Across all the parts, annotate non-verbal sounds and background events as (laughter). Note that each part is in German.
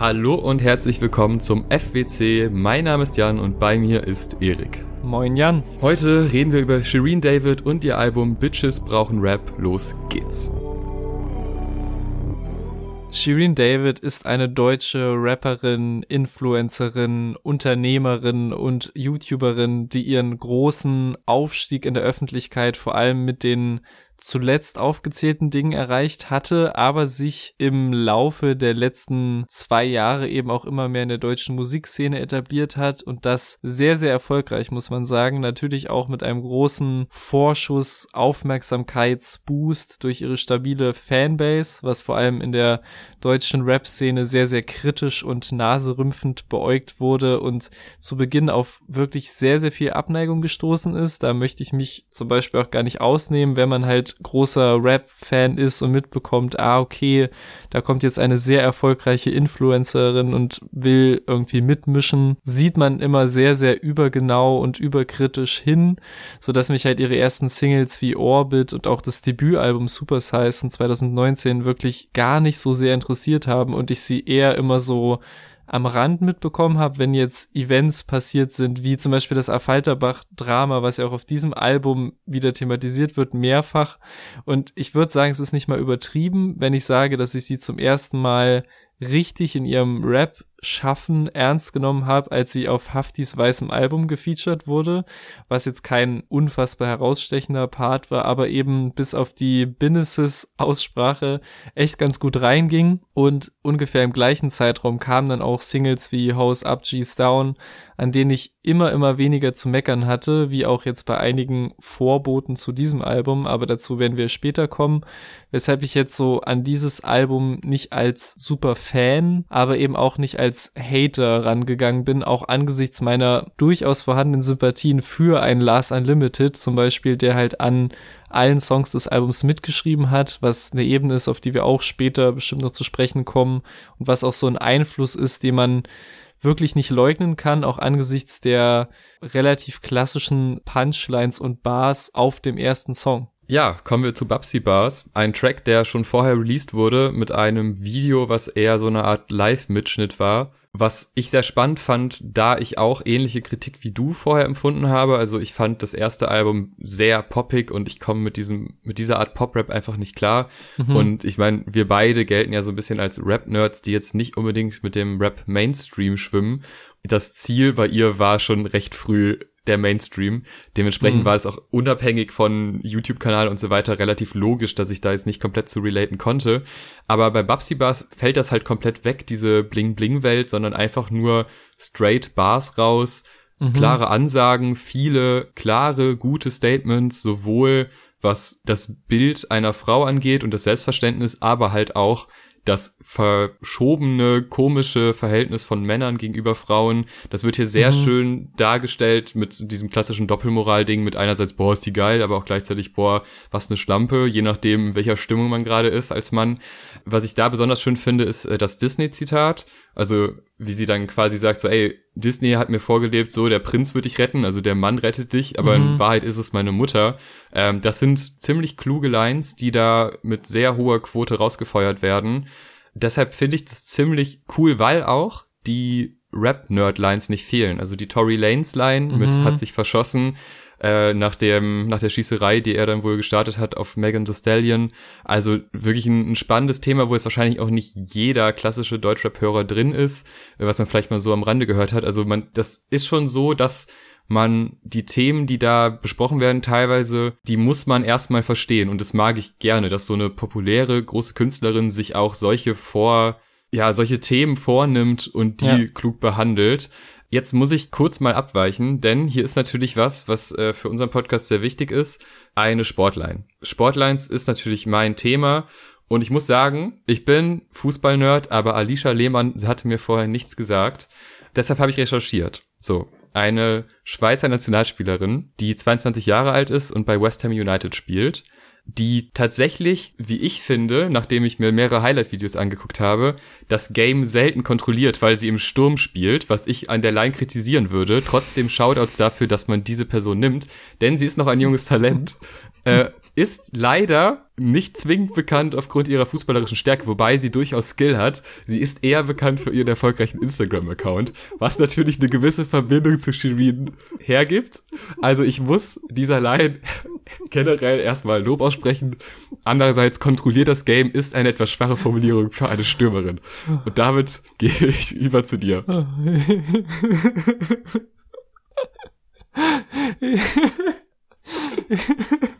Hallo und herzlich willkommen zum FWC. Mein Name ist Jan und bei mir ist Erik. Moin Jan. Heute reden wir über Shireen David und ihr Album Bitches brauchen Rap. Los geht's. Shireen David ist eine deutsche Rapperin, Influencerin, Unternehmerin und YouTuberin, die ihren großen Aufstieg in der Öffentlichkeit vor allem mit den zuletzt aufgezählten Dingen erreicht hatte, aber sich im Laufe der letzten zwei Jahre eben auch immer mehr in der deutschen Musikszene etabliert hat und das sehr, sehr erfolgreich, muss man sagen. Natürlich auch mit einem großen Vorschuss, Aufmerksamkeitsboost durch ihre stabile Fanbase, was vor allem in der deutschen Rap-Szene sehr, sehr kritisch und naserümpfend beäugt wurde und zu Beginn auf wirklich sehr, sehr viel Abneigung gestoßen ist. Da möchte ich mich zum Beispiel auch gar nicht ausnehmen, wenn man halt großer Rap-Fan ist und mitbekommt, ah, okay, da kommt jetzt eine sehr erfolgreiche Influencerin und will irgendwie mitmischen, sieht man immer sehr, sehr übergenau und überkritisch hin, so dass mich halt ihre ersten Singles wie Orbit und auch das Debütalbum Super Size von 2019 wirklich gar nicht so sehr interessiert haben und ich sie eher immer so am Rand mitbekommen habe, wenn jetzt Events passiert sind, wie zum Beispiel das Affalterbach-Drama, was ja auch auf diesem Album wieder thematisiert wird, mehrfach. Und ich würde sagen, es ist nicht mal übertrieben, wenn ich sage, dass ich sie zum ersten Mal richtig in ihrem Rap Schaffen ernst genommen habe, als sie auf Haftis weißem Album gefeatured wurde, was jetzt kein unfassbar herausstechender Part war, aber eben bis auf die Binesis Aussprache echt ganz gut reinging. Und ungefähr im gleichen Zeitraum kamen dann auch Singles wie House Up, G's Down, an denen ich immer, immer weniger zu meckern hatte, wie auch jetzt bei einigen Vorboten zu diesem Album, aber dazu werden wir später kommen, weshalb ich jetzt so an dieses Album nicht als super Fan, aber eben auch nicht als als Hater rangegangen bin, auch angesichts meiner durchaus vorhandenen Sympathien für einen Last Unlimited, zum Beispiel, der halt an allen Songs des Albums mitgeschrieben hat, was eine Ebene ist, auf die wir auch später bestimmt noch zu sprechen kommen und was auch so ein Einfluss ist, den man wirklich nicht leugnen kann, auch angesichts der relativ klassischen Punchlines und Bars auf dem ersten Song. Ja, kommen wir zu Babsy Bars. Ein Track, der schon vorher released wurde mit einem Video, was eher so eine Art Live-Mitschnitt war. Was ich sehr spannend fand, da ich auch ähnliche Kritik wie du vorher empfunden habe. Also ich fand das erste Album sehr poppig und ich komme mit diesem, mit dieser Art Pop-Rap einfach nicht klar. Mhm. Und ich meine, wir beide gelten ja so ein bisschen als Rap-Nerds, die jetzt nicht unbedingt mit dem Rap-Mainstream schwimmen. Das Ziel bei ihr war schon recht früh der Mainstream. Dementsprechend mhm. war es auch unabhängig von YouTube-Kanal und so weiter relativ logisch, dass ich da jetzt nicht komplett zu relaten konnte. Aber bei Babsy Bars fällt das halt komplett weg, diese Bling-Bling-Welt, sondern einfach nur straight Bars raus, mhm. klare Ansagen, viele klare, gute Statements, sowohl was das Bild einer Frau angeht und das Selbstverständnis, aber halt auch das verschobene, komische Verhältnis von Männern gegenüber Frauen, das wird hier sehr mhm. schön dargestellt mit diesem klassischen Doppelmoral-Ding mit einerseits, boah, ist die geil, aber auch gleichzeitig, boah, was eine Schlampe, je nachdem, in welcher Stimmung man gerade ist als Mann. Was ich da besonders schön finde, ist äh, das Disney-Zitat. Also, wie sie dann quasi sagt, so, ey, Disney hat mir vorgelebt, so, der Prinz wird dich retten, also der Mann rettet dich, aber mhm. in Wahrheit ist es meine Mutter. Ähm, das sind ziemlich kluge Lines, die da mit sehr hoher Quote rausgefeuert werden. Deshalb finde ich das ziemlich cool, weil auch die Rap-Nerd-Lines nicht fehlen. Also die Tory Lanes-Line mhm. mit hat sich verschossen äh, nach dem nach der Schießerei, die er dann wohl gestartet hat auf Megan Thee Stallion. Also wirklich ein, ein spannendes Thema, wo jetzt wahrscheinlich auch nicht jeder klassische Deutschrap-Hörer drin ist, was man vielleicht mal so am Rande gehört hat. Also man, das ist schon so, dass man die Themen, die da besprochen werden, teilweise, die muss man erstmal verstehen. Und das mag ich gerne, dass so eine populäre, große Künstlerin sich auch solche vor, ja, solche Themen vornimmt und die ja. klug behandelt. Jetzt muss ich kurz mal abweichen, denn hier ist natürlich was, was äh, für unseren Podcast sehr wichtig ist, eine Sportline. Sportlines ist natürlich mein Thema und ich muss sagen, ich bin Fußballnerd, aber Alicia Lehmann hatte mir vorher nichts gesagt. Deshalb habe ich recherchiert. So, eine Schweizer Nationalspielerin, die 22 Jahre alt ist und bei West Ham United spielt die tatsächlich, wie ich finde, nachdem ich mir mehrere Highlight-Videos angeguckt habe, das Game selten kontrolliert, weil sie im Sturm spielt, was ich an der Line kritisieren würde. Trotzdem Shoutouts dafür, dass man diese Person nimmt, denn sie ist noch ein junges Talent Äh, ist leider nicht zwingend bekannt aufgrund ihrer fußballerischen Stärke, wobei sie durchaus Skill hat. Sie ist eher bekannt für ihren erfolgreichen Instagram-Account, was natürlich eine gewisse Verbindung zu Shirin hergibt. Also ich muss dieser Line generell erstmal Lob aussprechen. Andererseits kontrolliert das Game ist eine etwas schwache Formulierung für eine Stürmerin. Und damit (laughs) gehe ich über zu dir. (laughs)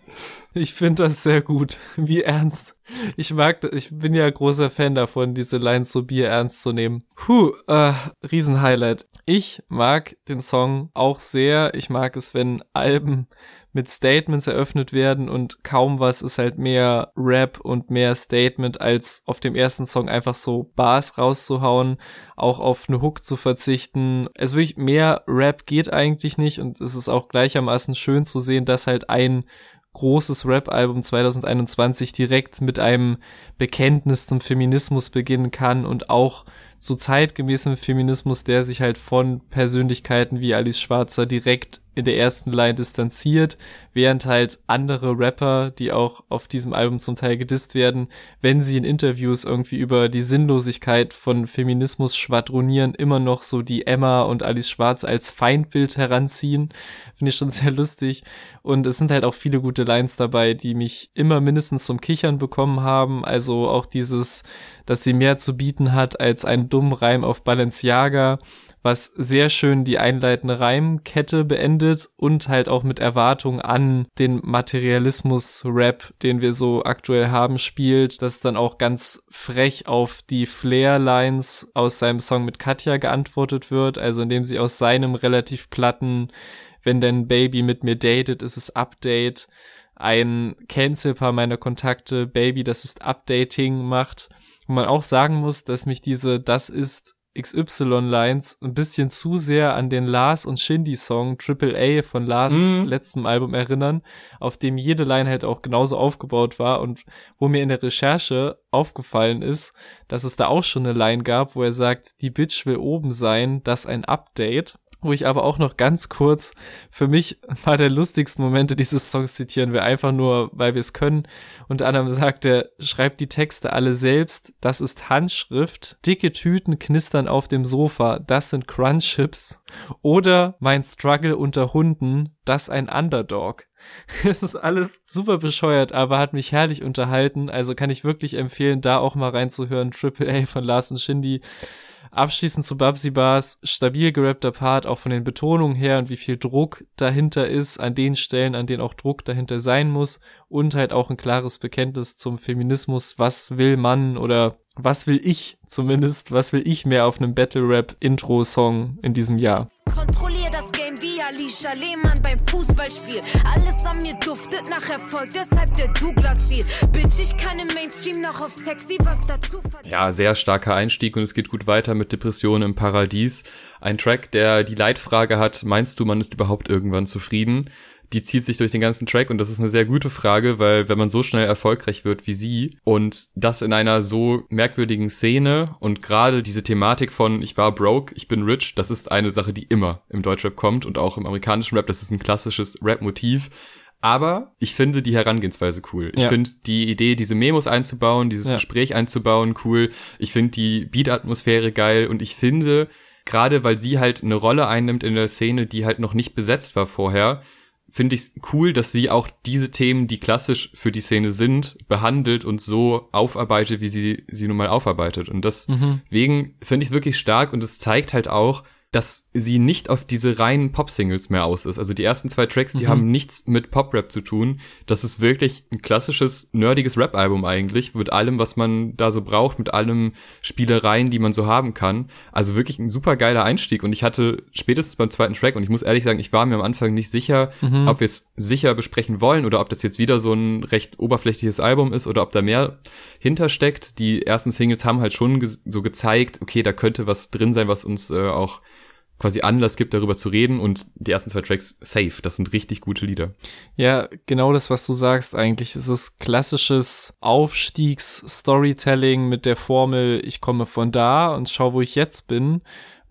Ich finde das sehr gut. Wie ernst. Ich mag, ich bin ja großer Fan davon, diese Lines so bier ernst zu nehmen. Puh, äh, Riesenhighlight. Ich mag den Song auch sehr. Ich mag es, wenn Alben mit Statements eröffnet werden und kaum was ist halt mehr Rap und mehr Statement als auf dem ersten Song einfach so Bars rauszuhauen, auch auf eine Hook zu verzichten. Es wirklich mehr Rap geht eigentlich nicht und es ist auch gleichermaßen schön zu sehen, dass halt ein großes Rap-Album 2021 direkt mit einem Bekenntnis zum Feminismus beginnen kann und auch zu zeitgemäßem Feminismus, der sich halt von Persönlichkeiten wie Alice Schwarzer direkt in der ersten Line distanziert, während halt andere Rapper, die auch auf diesem Album zum Teil gedisst werden, wenn sie in Interviews irgendwie über die Sinnlosigkeit von Feminismus schwadronieren, immer noch so die Emma und Alice Schwarz als Feindbild heranziehen. Finde ich schon (laughs) sehr lustig. Und es sind halt auch viele gute Lines dabei, die mich immer mindestens zum Kichern bekommen haben. Also auch dieses, dass sie mehr zu bieten hat als ein dummen Reim auf Balenciaga was sehr schön die einleitende Reimkette beendet und halt auch mit Erwartung an den Materialismus-Rap, den wir so aktuell haben, spielt, dass dann auch ganz frech auf die Flair-Lines aus seinem Song mit Katja geantwortet wird, also indem sie aus seinem relativ platten wenn dein Baby mit mir datet, ist es Update, ein Cancel-Paar meiner Kontakte, Baby, das ist Updating macht. Wo man auch sagen muss, dass mich diese Das ist XY-Lines ein bisschen zu sehr an den Lars und Shindy-Song Triple A von Lars mhm. letztem Album erinnern, auf dem jede Line halt auch genauso aufgebaut war und wo mir in der Recherche aufgefallen ist, dass es da auch schon eine Line gab, wo er sagt, die Bitch will oben sein, das ein Update wo ich aber auch noch ganz kurz, für mich war der lustigsten Momente dieses Songs zitieren wir einfach nur, weil wir es können. Unter anderem sagt er, schreibt die Texte alle selbst, das ist Handschrift, dicke Tüten knistern auf dem Sofa, das sind Crunchips. Oder mein Struggle unter Hunden, das ein Underdog. (laughs) Es ist alles super bescheuert, aber hat mich herrlich unterhalten. Also kann ich wirklich empfehlen, da auch mal reinzuhören. Triple A von Lars und Shindy Abschließend zu Babsy Bars, stabil gerappter Part, auch von den Betonungen her und wie viel Druck dahinter ist, an den Stellen, an denen auch Druck dahinter sein muss und halt auch ein klares Bekenntnis zum Feminismus. Was will man oder was will ich zumindest, was will ich mehr auf einem Battle Rap Intro Song in diesem Jahr? Kontrollier das Alicia Lehmann beim Fußballspiel. Alles an mir duftet nach Erfolg, deshalb der Douglas-Stil. Bitch, ich kann im Mainstream noch auf sexy was dazu Ja, sehr starker Einstieg und es geht gut weiter mit Depressionen im Paradies. Ein Track, der die Leitfrage hat, meinst du, man ist überhaupt irgendwann zufrieden? Die zieht sich durch den ganzen Track und das ist eine sehr gute Frage, weil wenn man so schnell erfolgreich wird wie sie und das in einer so merkwürdigen Szene und gerade diese Thematik von ich war broke, ich bin rich, das ist eine Sache, die immer im Deutschrap kommt und auch im amerikanischen Rap, das ist ein klassisches Rap-Motiv. Aber ich finde die Herangehensweise cool. Ich ja. finde die Idee, diese Memos einzubauen, dieses ja. Gespräch einzubauen, cool. Ich finde die Beat-Atmosphäre geil und ich finde, gerade weil sie halt eine Rolle einnimmt in der Szene, die halt noch nicht besetzt war vorher, finde ich cool, dass sie auch diese Themen, die klassisch für die Szene sind, behandelt und so aufarbeitet, wie sie sie nun mal aufarbeitet. Und deswegen mhm. finde ich es wirklich stark und es zeigt halt auch, dass sie nicht auf diese reinen Pop-Singles mehr aus ist. Also die ersten zwei Tracks, die mhm. haben nichts mit Pop-Rap zu tun. Das ist wirklich ein klassisches, nerdiges Rap-Album eigentlich, mit allem, was man da so braucht, mit allem Spielereien, die man so haben kann. Also wirklich ein super geiler Einstieg. Und ich hatte spätestens beim zweiten Track, und ich muss ehrlich sagen, ich war mir am Anfang nicht sicher, mhm. ob wir es sicher besprechen wollen oder ob das jetzt wieder so ein recht oberflächliches Album ist oder ob da mehr hintersteckt. Die ersten Singles haben halt schon so gezeigt, okay, da könnte was drin sein, was uns äh, auch quasi Anlass gibt, darüber zu reden und die ersten zwei Tracks safe. Das sind richtig gute Lieder. Ja, genau das, was du sagst eigentlich. Es ist klassisches Aufstiegs-Storytelling mit der Formel, ich komme von da und schau, wo ich jetzt bin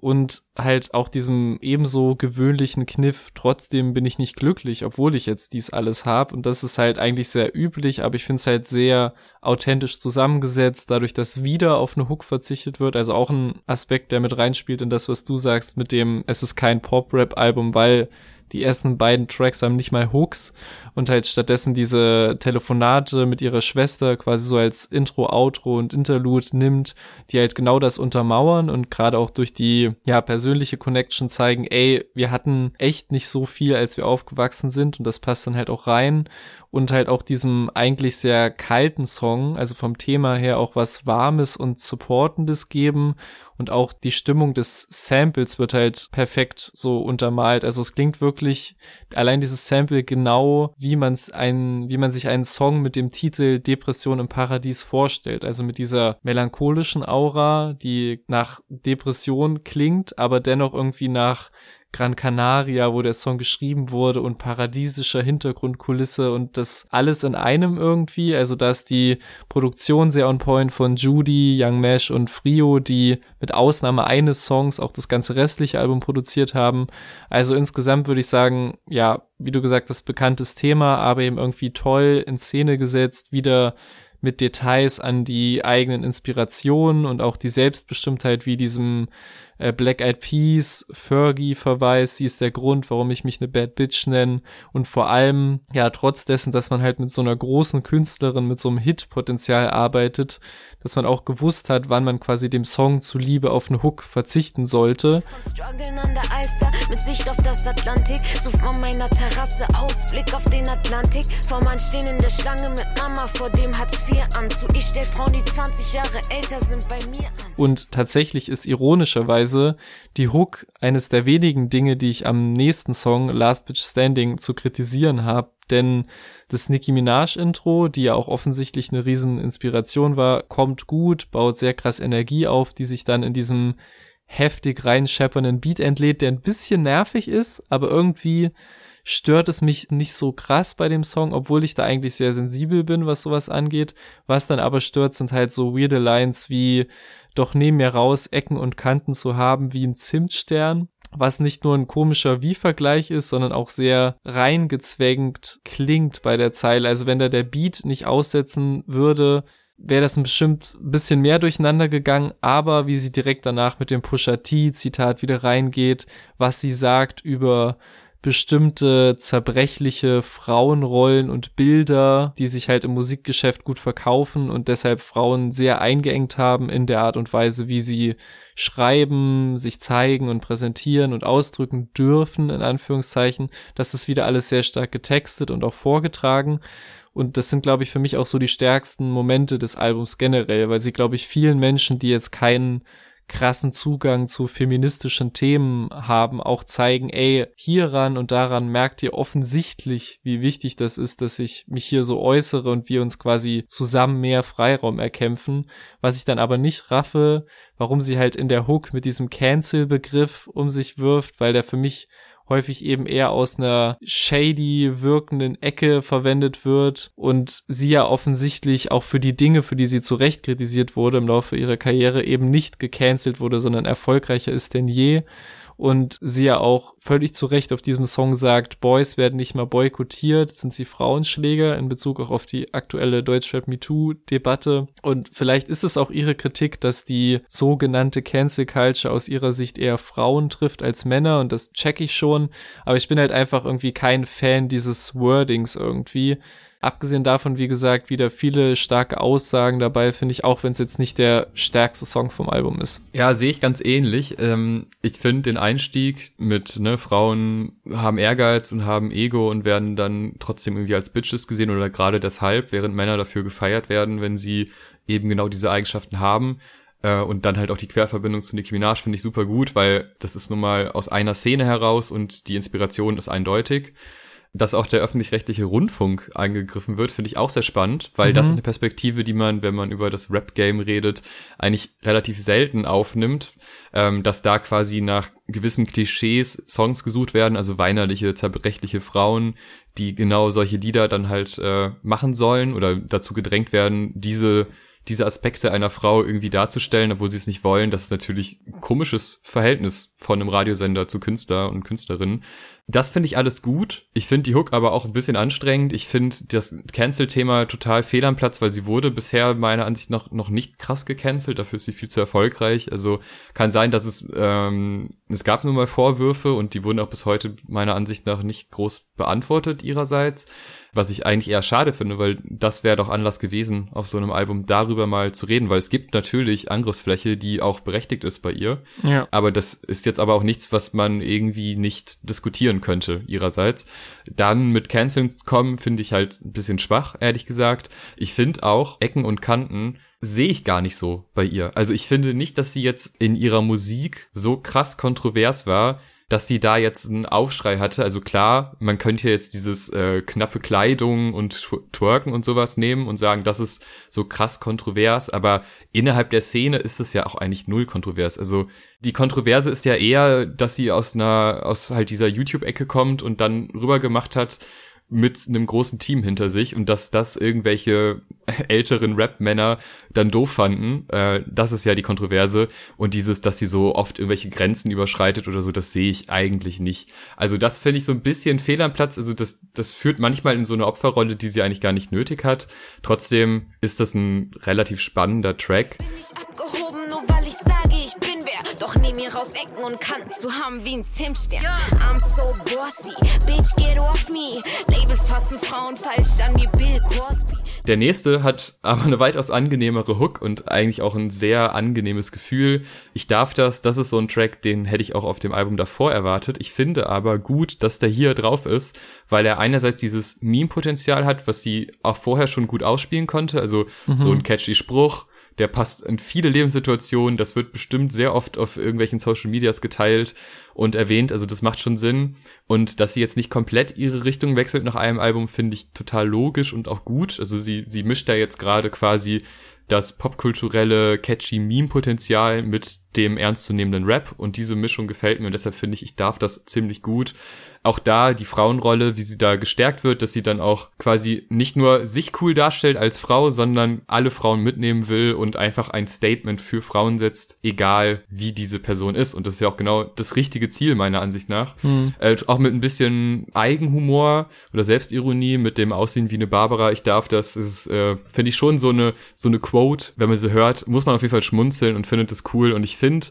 und halt auch diesem ebenso gewöhnlichen Kniff, trotzdem bin ich nicht glücklich, obwohl ich jetzt dies alles habe. Und das ist halt eigentlich sehr üblich, aber ich finde es halt sehr authentisch zusammengesetzt, dadurch, dass wieder auf eine Hook verzichtet wird. Also auch ein Aspekt, der mit reinspielt in das, was du sagst, mit dem, es ist kein Pop-Rap-Album, weil die ersten beiden Tracks haben nicht mal Hooks und halt stattdessen diese Telefonate mit ihrer Schwester quasi so als Intro, Outro und Interlude nimmt, die halt genau das untermauern und gerade auch durch die ja persönliche Connection zeigen, ey, wir hatten echt nicht so viel, als wir aufgewachsen sind und das passt dann halt auch rein und halt auch diesem eigentlich sehr kalten Song, also vom Thema her auch was Warmes und Supportendes geben und auch die Stimmung des Samples wird halt perfekt so untermalt. Also es klingt wirklich allein dieses Sample genau, wie man es ein, wie man sich einen Song mit dem Titel Depression im Paradies vorstellt. Also mit dieser melancholischen Aura, die nach Depression klingt, aber dennoch irgendwie nach Gran Canaria, wo der Song geschrieben wurde und paradiesischer Hintergrundkulisse und das alles in einem irgendwie. Also da ist die Produktion sehr on point von Judy, Young Mesh und Frio, die mit Ausnahme eines Songs auch das ganze restliche Album produziert haben. Also insgesamt würde ich sagen, ja, wie du gesagt hast, bekanntes Thema, aber eben irgendwie toll in Szene gesetzt, wieder mit Details an die eigenen Inspirationen und auch die Selbstbestimmtheit wie diesem äh, Black Eyed Peas, Fergie-Verweis, sie ist der Grund, warum ich mich eine Bad Bitch nenne und vor allem, ja, trotz dessen, dass man halt mit so einer großen Künstlerin, mit so einem Hit-Potenzial arbeitet, dass man auch gewusst hat, wann man quasi dem Song zuliebe auf eine Hook verzichten sollte. Mit Sicht auf das Atlantik, sucht man meiner Terrasse Ausblick auf den Atlantik. Vor man stehen in der Schlange mit Mama vor dem Hartz IV Anzug. Ich stell Frauen, die 20 Jahre älter sind, bei mir an. Und tatsächlich ist ironischerweise die Hook eines der wenigen Dinge, die ich am nächsten Song Last Bitch Standing zu kritisieren habe denn das Nicki Minaj Intro, die ja auch offensichtlich eine riesen Inspiration war, kommt gut, baut sehr krass Energie auf, die sich dann in diesem heftig reinscheppernden Beat entlädt, der ein bisschen nervig ist, aber irgendwie stört es mich nicht so krass bei dem Song, obwohl ich da eigentlich sehr sensibel bin, was sowas angeht. Was dann aber stört, sind halt so weirde Lines wie doch neben mir raus, Ecken und Kanten zu haben wie ein Zimtstern was nicht nur ein komischer Wie-Vergleich ist, sondern auch sehr reingezwängt klingt bei der Zeile. Also wenn da der Beat nicht aussetzen würde, wäre das ein bestimmt bisschen mehr durcheinander gegangen, aber wie sie direkt danach mit dem Pusher T Zitat wieder reingeht, was sie sagt über bestimmte zerbrechliche Frauenrollen und Bilder, die sich halt im Musikgeschäft gut verkaufen und deshalb Frauen sehr eingeengt haben in der Art und Weise, wie sie schreiben, sich zeigen und präsentieren und ausdrücken dürfen, in Anführungszeichen. Das ist wieder alles sehr stark getextet und auch vorgetragen. Und das sind, glaube ich, für mich auch so die stärksten Momente des Albums generell, weil sie, glaube ich, vielen Menschen, die jetzt keinen krassen Zugang zu feministischen Themen haben, auch zeigen, ey, hieran und daran merkt ihr offensichtlich, wie wichtig das ist, dass ich mich hier so äußere und wir uns quasi zusammen mehr Freiraum erkämpfen. Was ich dann aber nicht raffe, warum sie halt in der Hook mit diesem Cancel-Begriff um sich wirft, weil der für mich häufig eben eher aus einer shady wirkenden Ecke verwendet wird und sie ja offensichtlich auch für die Dinge, für die sie zu Recht kritisiert wurde im Laufe ihrer Karriere eben nicht gecancelt wurde, sondern erfolgreicher ist denn je und sie ja auch völlig zu Recht auf diesem Song sagt, Boys werden nicht mal boykottiert, sind sie Frauenschläger in Bezug auch auf die aktuelle Deutschrap MeToo-Debatte. Und vielleicht ist es auch ihre Kritik, dass die sogenannte Cancel Culture aus ihrer Sicht eher Frauen trifft als Männer und das check ich schon. Aber ich bin halt einfach irgendwie kein Fan dieses Wordings irgendwie. Abgesehen davon, wie gesagt, wieder viele starke Aussagen dabei, finde ich, auch wenn es jetzt nicht der stärkste Song vom Album ist. Ja, sehe ich ganz ähnlich. Ähm, ich finde den Einstieg mit, ne, Frauen haben Ehrgeiz und haben Ego und werden dann trotzdem irgendwie als Bitches gesehen oder gerade deshalb, während Männer dafür gefeiert werden, wenn sie eben genau diese Eigenschaften haben. Äh, und dann halt auch die Querverbindung zu Nicki Minaj finde ich super gut, weil das ist nun mal aus einer Szene heraus und die Inspiration ist eindeutig dass auch der öffentlich-rechtliche Rundfunk angegriffen wird, finde ich auch sehr spannend, weil mhm. das ist eine Perspektive, die man, wenn man über das Rap-Game redet, eigentlich relativ selten aufnimmt, ähm, dass da quasi nach gewissen Klischees Songs gesucht werden, also weinerliche, zerbrechliche Frauen, die genau solche Lieder dann halt äh, machen sollen oder dazu gedrängt werden, diese diese Aspekte einer Frau irgendwie darzustellen, obwohl sie es nicht wollen. Das ist natürlich ein komisches Verhältnis von einem Radiosender zu Künstler und Künstlerinnen. Das finde ich alles gut. Ich finde die Hook aber auch ein bisschen anstrengend. Ich finde das Cancel-Thema total fehl am Platz, weil sie wurde bisher meiner Ansicht nach noch nicht krass gecancelt. Dafür ist sie viel zu erfolgreich. Also kann sein, dass es ähm, es gab nun mal Vorwürfe und die wurden auch bis heute meiner Ansicht nach nicht groß beantwortet ihrerseits. Was ich eigentlich eher schade finde, weil das wäre doch Anlass gewesen, auf so einem Album darüber mal zu reden, weil es gibt natürlich Angriffsfläche, die auch berechtigt ist bei ihr. Ja. Aber das ist jetzt aber auch nichts, was man irgendwie nicht diskutieren könnte ihrerseits. Dann mit Canceln kommen, finde ich halt ein bisschen schwach, ehrlich gesagt. Ich finde auch Ecken und Kanten sehe ich gar nicht so bei ihr. Also ich finde nicht, dass sie jetzt in ihrer Musik so krass kontrovers war, dass sie da jetzt einen Aufschrei hatte. Also klar, man könnte jetzt dieses äh, knappe Kleidung und Twerken und sowas nehmen und sagen, das ist so krass kontrovers, aber innerhalb der Szene ist es ja auch eigentlich null kontrovers. Also die Kontroverse ist ja eher, dass sie aus einer, aus halt dieser YouTube-Ecke kommt und dann rüber gemacht hat, mit einem großen Team hinter sich und dass das irgendwelche (laughs) älteren Rap-Männer dann doof fanden, äh, das ist ja die Kontroverse und dieses, dass sie so oft irgendwelche Grenzen überschreitet oder so, das sehe ich eigentlich nicht. Also das finde ich so ein bisschen fehl am Platz, also das, das führt manchmal in so eine Opferrolle, die sie eigentlich gar nicht nötig hat. Trotzdem ist das ein relativ spannender Track. Nehm mir raus Ecken und Kanten zu haben wie ein Zimtstern. Ja. I'm so bossy, bitch get off me. Labels fassen Frauen falsch an wie Bill Cosby. Der nächste hat aber eine weitaus angenehmere Hook und eigentlich auch ein sehr angenehmes Gefühl. Ich darf das, das ist so ein Track, den hätte ich auch auf dem Album davor erwartet. Ich finde aber gut, dass der hier drauf ist, weil er einerseits dieses Meme-Potenzial hat, was sie auch vorher schon gut ausspielen konnte. Also mhm. so ein catchy Spruch, der passt in viele Lebenssituationen, das wird bestimmt sehr oft auf irgendwelchen Social Medias geteilt und erwähnt, also das macht schon Sinn. Und dass sie jetzt nicht komplett ihre Richtung wechselt nach einem Album, finde ich total logisch und auch gut. Also sie, sie mischt da jetzt gerade quasi das popkulturelle, catchy Meme-Potenzial mit dem ernstzunehmenden Rap und diese Mischung gefällt mir und deshalb finde ich, ich darf das ziemlich gut auch da die Frauenrolle, wie sie da gestärkt wird, dass sie dann auch quasi nicht nur sich cool darstellt als Frau, sondern alle Frauen mitnehmen will und einfach ein Statement für Frauen setzt, egal wie diese Person ist. Und das ist ja auch genau das richtige Ziel meiner Ansicht nach. Hm. Äh, auch mit ein bisschen Eigenhumor oder Selbstironie, mit dem Aussehen wie eine Barbara. Ich darf das, ist, äh, finde ich schon so eine, so eine Quote. Wenn man sie hört, muss man auf jeden Fall schmunzeln und findet es cool. Und ich finde,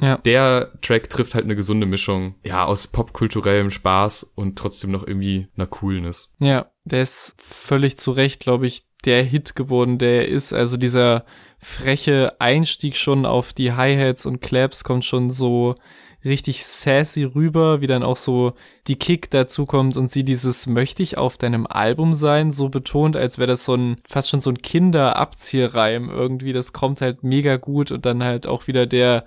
ja. Der Track trifft halt eine gesunde Mischung, ja, aus popkulturellem Spaß und trotzdem noch irgendwie einer Coolness. Ja, der ist völlig zu Recht, glaube ich, der Hit geworden, der ist. Also dieser freche Einstieg schon auf die Hi-Hats und Claps kommt schon so richtig sassy rüber, wie dann auch so die Kick dazu kommt und sie dieses möchte ich auf deinem Album sein so betont, als wäre das so ein fast schon so ein Kinderabzieherreim irgendwie, das kommt halt mega gut und dann halt auch wieder der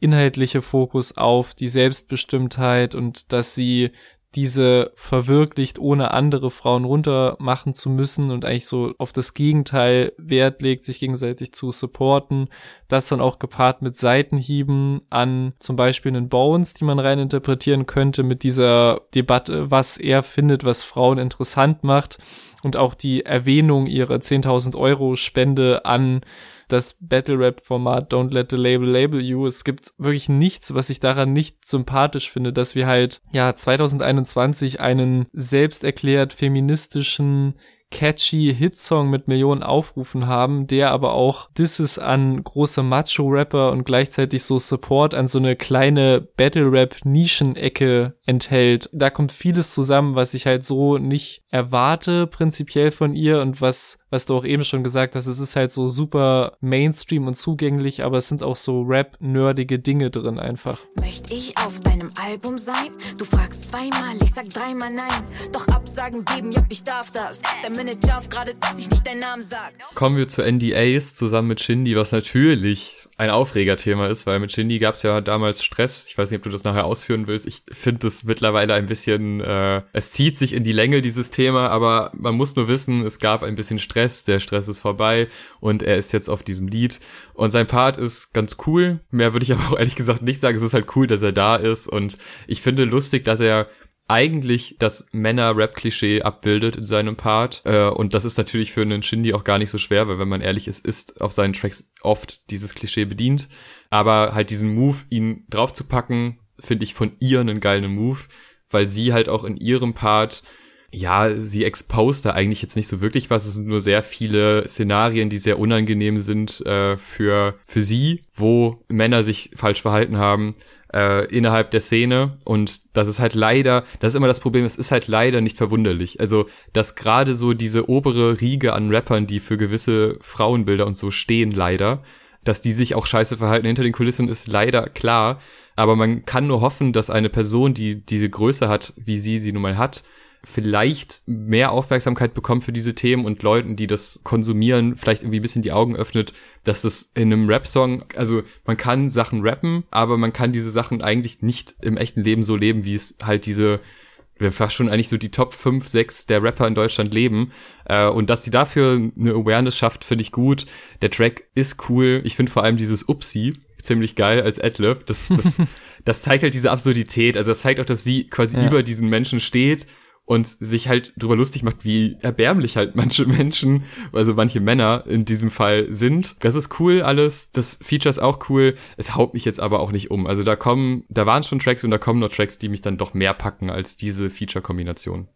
inhaltliche Fokus auf die Selbstbestimmtheit und dass sie diese verwirklicht, ohne andere Frauen runtermachen zu müssen und eigentlich so auf das Gegenteil Wert legt, sich gegenseitig zu supporten. Das dann auch gepaart mit Seitenhieben an zum Beispiel einen Bones, die man rein interpretieren könnte mit dieser Debatte, was er findet, was Frauen interessant macht und auch die Erwähnung ihrer 10.000 Euro Spende an das Battle Rap Format Don't Let the Label Label You. Es gibt wirklich nichts, was ich daran nicht sympathisch finde, dass wir halt ja 2021 einen selbst erklärt feministischen catchy Hitsong mit Millionen Aufrufen haben, der aber auch Disses an große Macho-Rapper und gleichzeitig so Support an so eine kleine Battle-Rap-Nischenecke enthält. Da kommt vieles zusammen, was ich halt so nicht erwarte prinzipiell von ihr und was, was du auch eben schon gesagt hast, es ist halt so super Mainstream und zugänglich, aber es sind auch so Rap-nerdige Dinge drin einfach. Möchte ich auf deinem Album sein? Du fragst zweimal, ich sag dreimal nein. Doch Absagen geben, ja, ich darf das. Der Manager auf gerade, dass ich nicht deinen Namen sag. Kommen wir zu NDAs zusammen mit Shindy, was natürlich ein Aufregerthema ist, weil mit Shindy gab es ja damals Stress. Ich weiß nicht, ob du das nachher ausführen willst. Ich finde es mittlerweile ein bisschen, äh, es zieht sich in die Länge, dieses Thema, aber man muss nur wissen, es gab ein bisschen Stress, der Stress ist vorbei und er ist jetzt auf diesem Lied. Und sein Part ist ganz cool. Mehr würde ich aber auch ehrlich gesagt nicht sagen. Es ist halt cool, dass er da ist und ich finde lustig, dass er eigentlich das Männer-Rap-Klischee abbildet in seinem Part. Äh, und das ist natürlich für einen Shindy auch gar nicht so schwer, weil wenn man ehrlich ist, ist auf seinen Tracks oft dieses Klischee bedient. Aber halt diesen Move, ihn draufzupacken, finde ich von ihr einen geilen Move, weil sie halt auch in ihrem Part ja, sie exposed da eigentlich jetzt nicht so wirklich was. Es sind nur sehr viele Szenarien, die sehr unangenehm sind äh, für, für sie, wo Männer sich falsch verhalten haben äh, innerhalb der Szene. Und das ist halt leider, das ist immer das Problem, es ist halt leider nicht verwunderlich. Also, dass gerade so diese obere Riege an Rappern, die für gewisse Frauenbilder und so stehen, leider, dass die sich auch scheiße verhalten hinter den Kulissen, ist leider klar. Aber man kann nur hoffen, dass eine Person, die diese Größe hat, wie sie sie nun mal hat, vielleicht mehr Aufmerksamkeit bekommt für diese Themen und Leuten, die das konsumieren, vielleicht irgendwie ein bisschen die Augen öffnet, dass das in einem Rap-Song, also man kann Sachen rappen, aber man kann diese Sachen eigentlich nicht im echten Leben so leben, wie es halt diese wir fast schon eigentlich so die Top 5, 6 der Rapper in Deutschland leben. Äh, und dass sie dafür eine Awareness schafft, finde ich gut. Der Track ist cool. Ich finde vor allem dieses Upsi ziemlich geil als Adlib. Das, das, (laughs) das zeigt halt diese Absurdität. Also das zeigt auch, dass sie quasi ja. über diesen Menschen steht und sich halt drüber lustig macht, wie erbärmlich halt manche Menschen, also manche Männer in diesem Fall sind. Das ist cool alles. Das Feature ist auch cool. Es haut mich jetzt aber auch nicht um. Also da kommen, da waren schon Tracks und da kommen noch Tracks, die mich dann doch mehr packen als diese Feature-Kombination.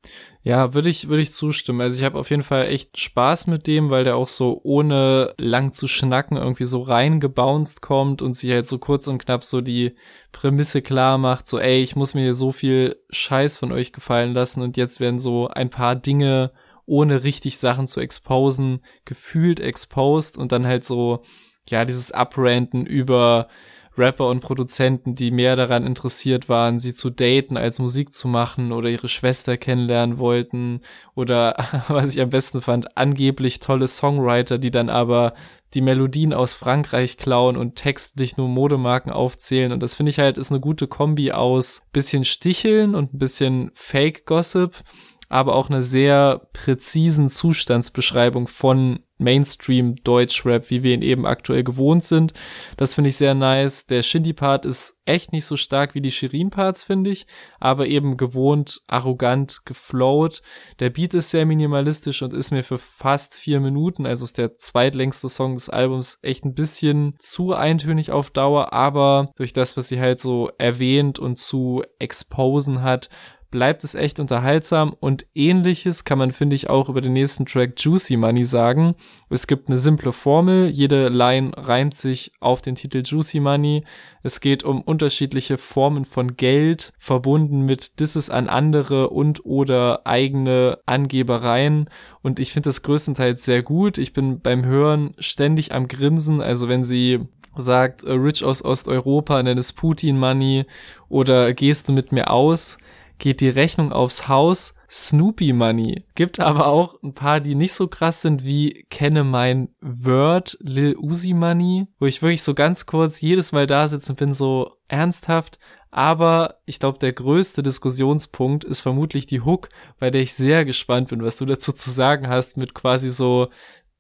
Ja, würde ich, würde ich zustimmen. Also ich habe auf jeden Fall echt Spaß mit dem, weil der auch so ohne lang zu schnacken irgendwie so reingebounced kommt und sich halt so kurz und knapp so die Prämisse klar macht, so ey, ich muss mir hier so viel Scheiß von euch gefallen lassen und jetzt werden so ein paar Dinge ohne richtig Sachen zu exposen, gefühlt exposed und dann halt so, ja, dieses Upranten über Rapper und Produzenten, die mehr daran interessiert waren, sie zu daten, als Musik zu machen oder ihre Schwester kennenlernen wollten oder, (laughs) was ich am besten fand, angeblich tolle Songwriter, die dann aber die Melodien aus Frankreich klauen und textlich nur Modemarken aufzählen. Und das finde ich halt ist eine gute Kombi aus bisschen Sticheln und ein bisschen Fake-Gossip aber auch eine sehr präzisen Zustandsbeschreibung von Mainstream Deutschrap, wie wir ihn eben aktuell gewohnt sind. Das finde ich sehr nice. Der Shindy-Part ist echt nicht so stark wie die Shirin-Parts, finde ich, aber eben gewohnt, arrogant, geflowt. Der Beat ist sehr minimalistisch und ist mir für fast vier Minuten, also ist der zweitlängste Song des Albums, echt ein bisschen zu eintönig auf Dauer, aber durch das, was sie halt so erwähnt und zu exposen hat, bleibt es echt unterhaltsam und ähnliches kann man, finde ich, auch über den nächsten Track Juicy Money sagen. Es gibt eine simple Formel, jede Line reimt sich auf den Titel Juicy Money. Es geht um unterschiedliche Formen von Geld, verbunden mit Disses an andere und oder eigene Angebereien und ich finde das größtenteils sehr gut. Ich bin beim Hören ständig am Grinsen, also wenn sie sagt, Rich aus Osteuropa, nenn es Putin Money oder gehst du mit mir aus, geht die Rechnung aufs Haus Snoopy Money. Gibt aber auch ein paar, die nicht so krass sind wie Kenne mein Word, Lil Uzi Money, wo ich wirklich so ganz kurz jedes Mal da sitze und bin so ernsthaft. Aber ich glaube, der größte Diskussionspunkt ist vermutlich die Hook, bei der ich sehr gespannt bin, was du dazu zu sagen hast, mit quasi so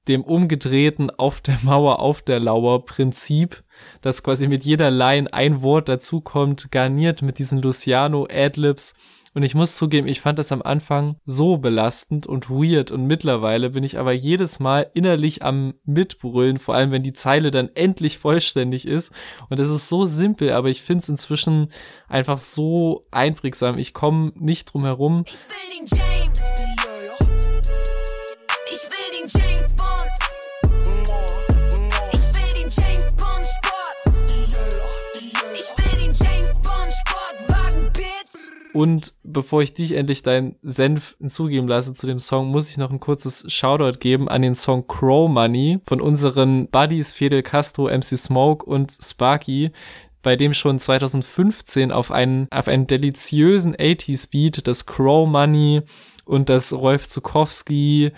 dem umgedrehten auf der Mauer, auf der Lauer Prinzip, dass quasi mit jeder Line ein Wort dazukommt, garniert mit diesen Luciano Adlibs. Und ich muss zugeben, ich fand das am Anfang so belastend und weird und mittlerweile bin ich aber jedes Mal innerlich am Mitbrüllen, vor allem wenn die Zeile dann endlich vollständig ist. Und es ist so simpel, aber ich finde es inzwischen einfach so einprägsam. Ich komme nicht drum herum. Und bevor ich dich endlich deinen Senf hinzugeben lasse zu dem Song, muss ich noch ein kurzes Shoutout geben an den Song Crow Money von unseren Buddies Fidel Castro, MC Smoke und Sparky, bei dem schon 2015 auf einen, auf einen deliziösen 80s Beat das Crow Money und das Rolf Zukowski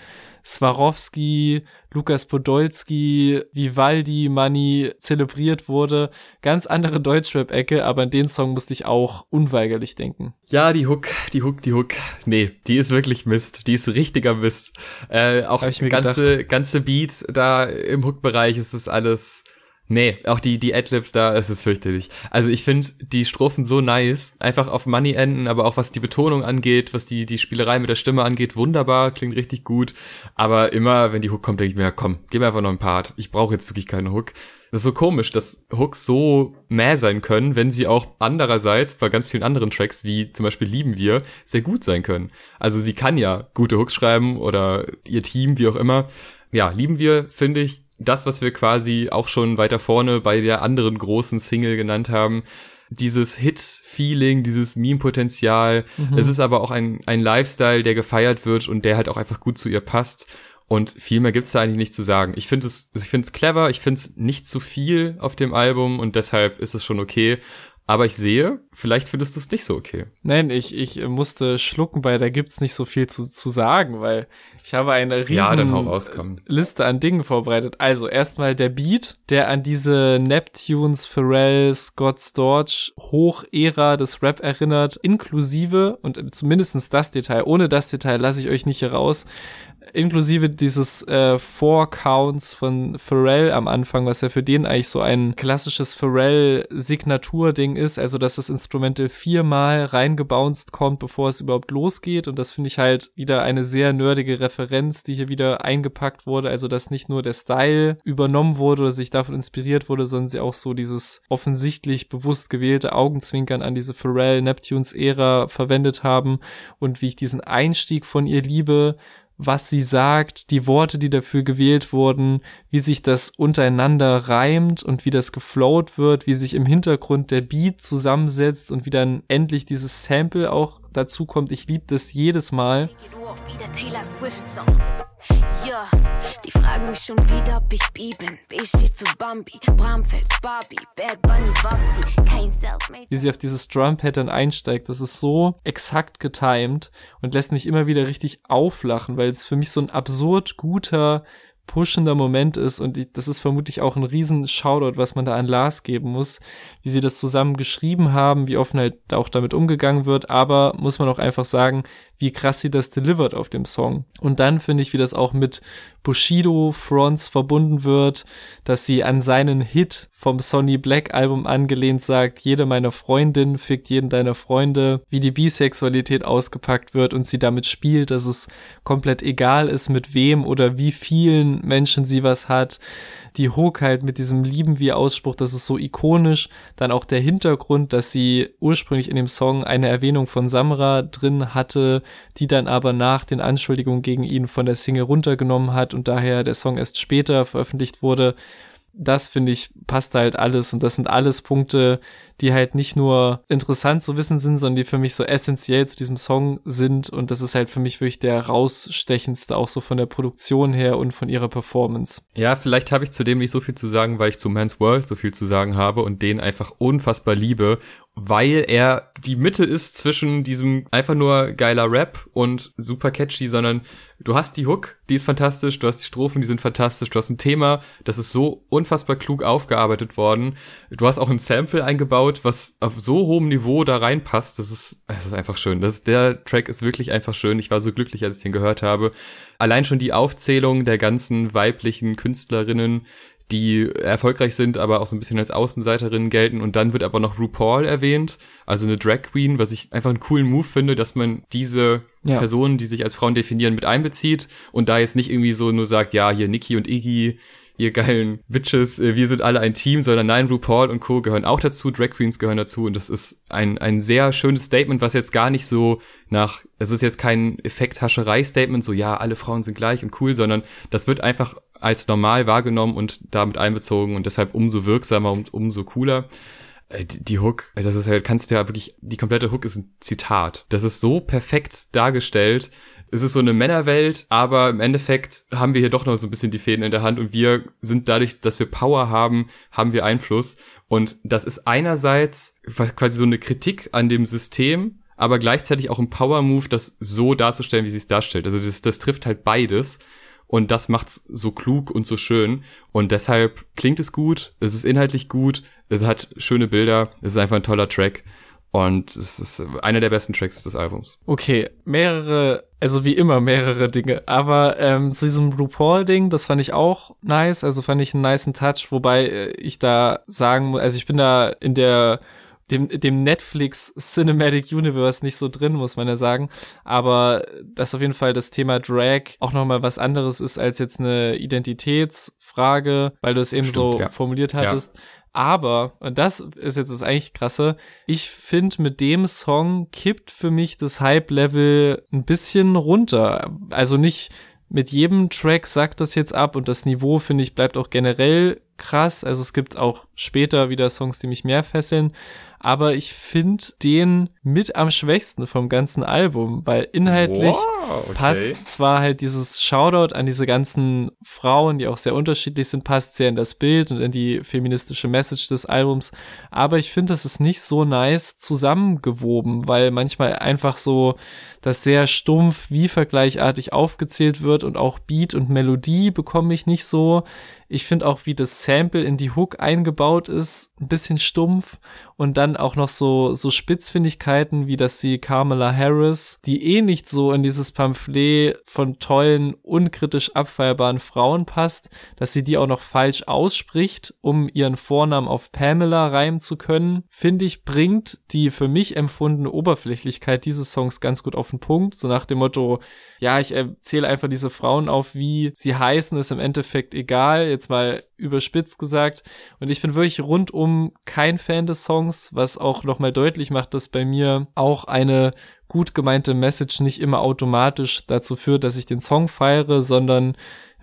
Swarovski, Lukas Podolski, Vivaldi, Money zelebriert wurde. Ganz andere Deutschrap-Ecke, aber an den Song musste ich auch unweigerlich denken. Ja, die Hook, die Hook, die Hook. Nee, die ist wirklich Mist. Die ist richtiger Mist. Äh, auch ganze, gedacht. ganze Beats da im Hook-Bereich ist es alles Nee, auch die, die Adlibs da, es ist fürchterlich. Also ich finde die Strophen so nice, einfach auf Money enden, aber auch was die Betonung angeht, was die, die Spielerei mit der Stimme angeht, wunderbar, klingt richtig gut. Aber immer, wenn die Hook kommt, denke ich mir, komm, gib mir einfach noch einen Part. Ich brauche jetzt wirklich keinen Hook. Das ist so komisch, dass Hooks so mäh sein können, wenn sie auch andererseits bei ganz vielen anderen Tracks, wie zum Beispiel Lieben wir, sehr gut sein können. Also sie kann ja gute Hooks schreiben oder ihr Team, wie auch immer. Ja, Lieben wir, finde ich, das, was wir quasi auch schon weiter vorne bei der anderen großen Single genannt haben, dieses Hit-Feeling, dieses Meme-Potenzial. Mhm. Es ist aber auch ein, ein Lifestyle, der gefeiert wird und der halt auch einfach gut zu ihr passt. Und viel mehr gibt's da eigentlich nicht zu sagen. Ich finde es, ich finde es clever, ich finde es nicht zu viel auf dem Album und deshalb ist es schon okay. Aber ich sehe, vielleicht findest du es nicht so okay. Nein, ich, ich musste schlucken, weil da gibt's nicht so viel zu, zu sagen, weil ich habe eine riesen ja, Liste an Dingen vorbereitet. Also erstmal der Beat, der an diese Neptunes, Pharrell, Scott Storch Hochära des Rap erinnert, inklusive, und zumindestens das Detail, ohne das Detail lasse ich euch nicht hier raus, inklusive dieses äh, Four Counts von Pharrell am Anfang, was ja für den eigentlich so ein klassisches Pharrell-Signatur-Ding ist, also dass das Instrumental viermal reingebounced kommt, bevor es überhaupt losgeht. Und das finde ich halt wieder eine sehr nerdige Referenz, die hier wieder eingepackt wurde, also dass nicht nur der Style übernommen wurde oder sich davon inspiriert wurde, sondern sie auch so dieses offensichtlich bewusst gewählte Augenzwinkern an diese Pharrell-Neptunes-Ära verwendet haben. Und wie ich diesen Einstieg von ihr liebe, was sie sagt, die Worte, die dafür gewählt wurden, wie sich das untereinander reimt und wie das geflowt wird, wie sich im Hintergrund der Beat zusammensetzt und wie dann endlich dieses Sample auch dazu kommt. Ich liebe das jedes Mal. Ja, die fragen mich schon wieder, ob ich B bin. B steht für Bambi, Bramfels, Barbie, Bad Bunny, Babsi, kein Selfmade. Wie sie auf dieses Drum-Pattern einsteigt, das ist so exakt getimed und lässt mich immer wieder richtig auflachen, weil es für mich so ein absurd guter pushender Moment ist und das ist vermutlich auch ein riesen Shoutout, was man da an Lars geben muss, wie sie das zusammen geschrieben haben, wie offen halt auch damit umgegangen wird, aber muss man auch einfach sagen, wie krass sie das delivert auf dem Song. Und dann finde ich, wie das auch mit Bushido Fronts verbunden wird, dass sie an seinen Hit vom Sonny Black Album angelehnt sagt, jede meiner Freundin fickt jeden deiner Freunde, wie die Bisexualität ausgepackt wird und sie damit spielt, dass es komplett egal ist, mit wem oder wie vielen Menschen sie was hat die Hook halt mit diesem Lieben wie Ausspruch, das ist so ikonisch. Dann auch der Hintergrund, dass sie ursprünglich in dem Song eine Erwähnung von Samra drin hatte, die dann aber nach den Anschuldigungen gegen ihn von der Single runtergenommen hat und daher der Song erst später veröffentlicht wurde das finde ich passt halt alles und das sind alles Punkte, die halt nicht nur interessant zu wissen sind, sondern die für mich so essentiell zu diesem Song sind und das ist halt für mich wirklich der rausstechendste auch so von der Produktion her und von ihrer Performance. Ja, vielleicht habe ich zudem nicht so viel zu sagen, weil ich zu Man's World so viel zu sagen habe und den einfach unfassbar liebe weil er die Mitte ist zwischen diesem einfach nur geiler Rap und super catchy, sondern du hast die Hook, die ist fantastisch, du hast die Strophen, die sind fantastisch, du hast ein Thema, das ist so unfassbar klug aufgearbeitet worden. Du hast auch ein Sample eingebaut, was auf so hohem Niveau da reinpasst. Das ist, das ist einfach schön. Das der Track ist wirklich einfach schön. Ich war so glücklich, als ich den gehört habe. Allein schon die Aufzählung der ganzen weiblichen Künstlerinnen, die erfolgreich sind, aber auch so ein bisschen als Außenseiterinnen gelten. Und dann wird aber noch RuPaul erwähnt, also eine Drag Queen, was ich einfach einen coolen Move finde, dass man diese ja. Personen, die sich als Frauen definieren, mit einbezieht und da jetzt nicht irgendwie so nur sagt, ja, hier Nikki und Iggy, ihr geilen Witches, äh, wir sind alle ein Team, sondern nein, RuPaul und Co. gehören auch dazu, Drag Queens gehören dazu und das ist ein, ein sehr schönes Statement, was jetzt gar nicht so nach, es ist jetzt kein Effekthascherei-Statement, so ja, alle Frauen sind gleich und cool, sondern das wird einfach als normal wahrgenommen und damit einbezogen und deshalb umso wirksamer und umso cooler. Äh, die, Hook, das ist halt, kannst ja wirklich, die komplette Hook ist ein Zitat. Das ist so perfekt dargestellt, es ist so eine Männerwelt, aber im Endeffekt haben wir hier doch noch so ein bisschen die Fäden in der Hand und wir sind dadurch, dass wir Power haben, haben wir Einfluss. Und das ist einerseits quasi so eine Kritik an dem System, aber gleichzeitig auch ein Power-Move, das so darzustellen, wie sie es darstellt. Also das, das trifft halt beides. Und das macht's so klug und so schön. Und deshalb klingt es gut, es ist inhaltlich gut, es hat schöne Bilder, es ist einfach ein toller Track. Und es ist einer der besten Tracks des Albums. Okay, mehrere, also wie immer mehrere Dinge. Aber ähm, zu diesem RuPaul-Ding, das fand ich auch nice. Also fand ich einen niceen Touch, wobei äh, ich da sagen muss, also ich bin da in der dem, dem Netflix Cinematic Universe nicht so drin, muss man ja sagen. Aber dass auf jeden Fall das Thema Drag auch nochmal was anderes ist als jetzt eine Identitätsfrage, weil du es eben Stimmt, so ja. formuliert hattest. Ja. Aber, und das ist jetzt das eigentlich krasse, ich finde, mit dem Song kippt für mich das Hype-Level ein bisschen runter. Also nicht mit jedem Track sagt das jetzt ab und das Niveau, finde ich, bleibt auch generell krass. Also es gibt auch später wieder Songs, die mich mehr fesseln aber ich finde den mit am schwächsten vom ganzen Album, weil inhaltlich wow, okay. passt zwar halt dieses Shoutout an diese ganzen Frauen, die auch sehr unterschiedlich sind, passt sehr in das Bild und in die feministische Message des Albums, aber ich finde, das ist nicht so nice zusammengewoben, weil manchmal einfach so das sehr stumpf wie vergleichartig aufgezählt wird und auch Beat und Melodie bekomme ich nicht so. Ich finde auch, wie das Sample in die Hook eingebaut ist, ein bisschen stumpf und dann auch noch so, so Spitzfindigkeiten, wie dass sie Kamala Harris, die eh nicht so in dieses Pamphlet von tollen, unkritisch abfeierbaren Frauen passt, dass sie die auch noch falsch ausspricht, um ihren Vornamen auf Pamela reimen zu können, finde ich, bringt die für mich empfundene Oberflächlichkeit dieses Songs ganz gut auf den Punkt, so nach dem Motto, ja, ich erzähle einfach diese Frauen auf, wie sie heißen, ist im Endeffekt egal, jetzt mal überspitzt gesagt. Und ich bin wirklich rundum kein Fan des Songs, was auch nochmal deutlich macht, dass bei mir auch eine gut gemeinte Message nicht immer automatisch dazu führt, dass ich den Song feiere, sondern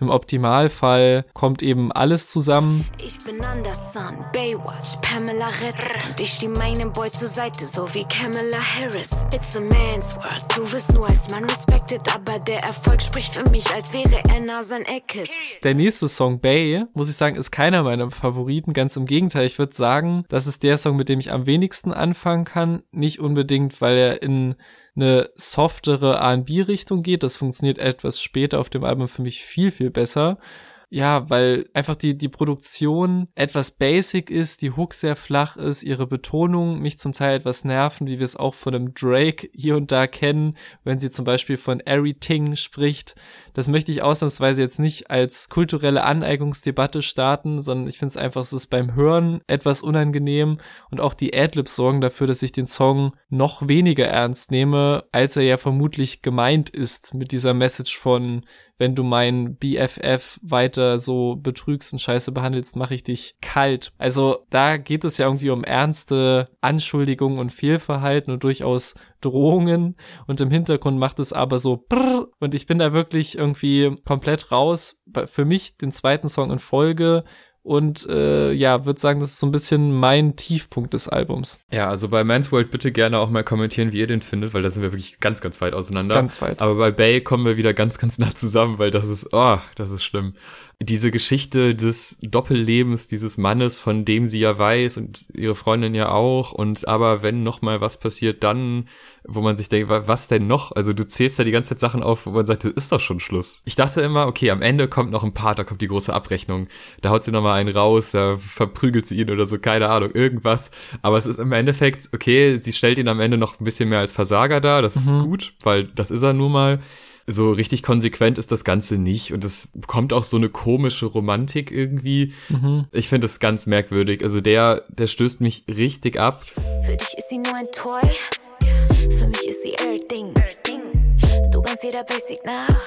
im Optimalfall kommt eben alles zusammen. Ich bin Anderson, Baywatch, Pamela Retter und ich stehe meinem Boy zur Seite, so wie Kamala Harris. It's a man's world, du wirst nur als Mann respected, aber der Erfolg spricht für mich, als wäre er Nasan Eckes. Der nächste Song, Bay, muss ich sagen, ist keiner meiner Favoriten, ganz im Gegenteil. Ich würde sagen, das ist der Song, mit dem ich am wenigsten anfangen kann. Nicht unbedingt, weil er in eine softere R&B-Richtung geht. Das funktioniert etwas später auf dem Album für mich viel, viel besser. Ja, weil einfach die, die Produktion etwas basic ist, die Hook sehr flach ist, ihre Betonung mich zum Teil etwas nerven, wie wir es auch von einem Drake hier und da kennen, wenn sie zum Beispiel von Everything spricht. Das möchte ich ausnahmsweise jetzt nicht als kulturelle Aneignungsdebatte starten, sondern ich finde es einfach, es ist beim Hören etwas unangenehm und auch die Adlibs sorgen dafür, dass ich den Song noch weniger ernst nehme, als er ja vermutlich gemeint ist mit dieser Message von wenn du meinen BFF weiter so betrügst und scheiße behandelst, mache ich dich kalt. Also da geht es ja irgendwie um ernste Anschuldigungen und Fehlverhalten und durchaus Drohungen und im Hintergrund macht es aber so brrr, und ich bin da wirklich irgendwie komplett raus. Für mich den zweiten Song in Folge und äh, ja, würde sagen, das ist so ein bisschen mein Tiefpunkt des Albums. Ja, also bei Man's World bitte gerne auch mal kommentieren, wie ihr den findet, weil da sind wir wirklich ganz, ganz weit auseinander. Ganz weit. Aber bei Bay kommen wir wieder ganz, ganz nah zusammen, weil das ist, oh, das ist schlimm diese Geschichte des Doppellebens dieses Mannes, von dem sie ja weiß und ihre Freundin ja auch und aber wenn noch mal was passiert, dann, wo man sich denkt, was denn noch? Also du zählst da die ganze Zeit Sachen auf, wo man sagt, das ist doch schon Schluss. Ich dachte immer, okay, am Ende kommt noch ein Part, da kommt die große Abrechnung, da haut sie noch mal einen raus, da verprügelt sie ihn oder so, keine Ahnung, irgendwas. Aber es ist im Endeffekt, okay, sie stellt ihn am Ende noch ein bisschen mehr als Versager dar, das mhm. ist gut, weil das ist er nun mal so richtig konsequent ist das Ganze nicht und es bekommt auch so eine komische Romantik irgendwie. Mhm. Ich finde das ganz merkwürdig. Also der, der stößt mich richtig ab. Für dich ist sie nur ein Toy, für mich ist sie everything. Du kannst jeder Basic nach.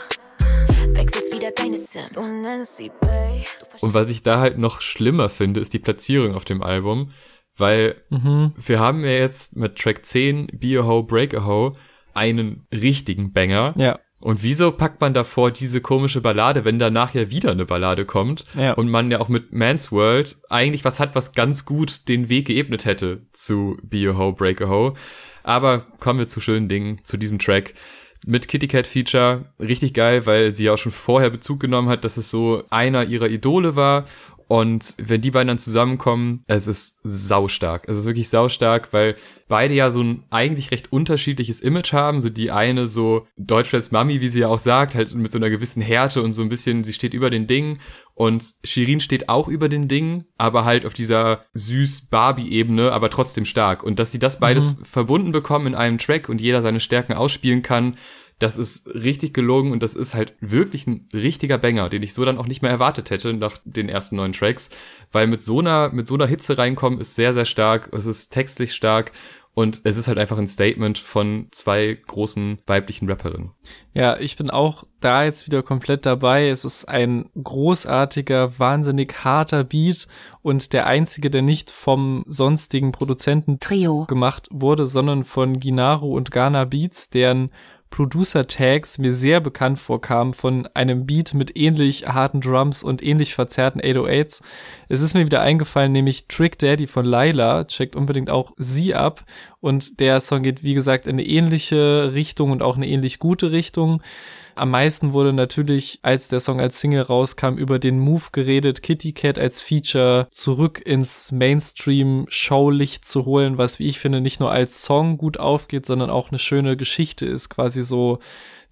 Und was ich da halt noch schlimmer finde, ist die Platzierung auf dem Album, weil mhm. wir haben ja jetzt mit Track 10 Be a Ho, Break a Ho einen richtigen Banger. Ja. Und wieso packt man davor diese komische Ballade, wenn danach ja wieder eine Ballade kommt ja. und man ja auch mit Man's World eigentlich was hat, was ganz gut den Weg geebnet hätte zu Be a Ho, Break a Ho. Aber kommen wir zu schönen Dingen, zu diesem Track mit Kitty Cat Feature. Richtig geil, weil sie ja auch schon vorher Bezug genommen hat, dass es so einer ihrer Idole war und wenn die beiden dann zusammenkommen, es ist saustark. Es ist wirklich saustark, weil beide ja so ein eigentlich recht unterschiedliches Image haben. So die eine so Deutschlands Mami, wie sie ja auch sagt, halt mit so einer gewissen Härte und so ein bisschen, sie steht über den Dingen. Und Shirin steht auch über den Dingen, aber halt auf dieser süß Barbie-Ebene, aber trotzdem stark. Und dass sie das beides mhm. verbunden bekommen in einem Track und jeder seine Stärken ausspielen kann, das ist richtig gelungen und das ist halt wirklich ein richtiger Banger, den ich so dann auch nicht mehr erwartet hätte nach den ersten neun Tracks, weil mit so einer, mit so einer Hitze reinkommen ist sehr, sehr stark, es ist textlich stark und es ist halt einfach ein Statement von zwei großen weiblichen Rapperinnen. Ja, ich bin auch da jetzt wieder komplett dabei. Es ist ein großartiger, wahnsinnig harter Beat und der einzige, der nicht vom sonstigen Produzenten Trio gemacht wurde, sondern von Ginaru und Ghana Beats, deren Producer-Tags mir sehr bekannt vorkamen von einem Beat mit ähnlich harten Drums und ähnlich verzerrten 808s. Es ist mir wieder eingefallen, nämlich Trick Daddy von Laila. Checkt unbedingt auch sie ab. Und der Song geht, wie gesagt, in eine ähnliche Richtung und auch eine ähnlich gute Richtung. Am meisten wurde natürlich, als der Song als Single rauskam, über den Move geredet, Kitty Cat als Feature zurück ins Mainstream-Showlicht zu holen, was, wie ich finde, nicht nur als Song gut aufgeht, sondern auch eine schöne Geschichte ist, quasi so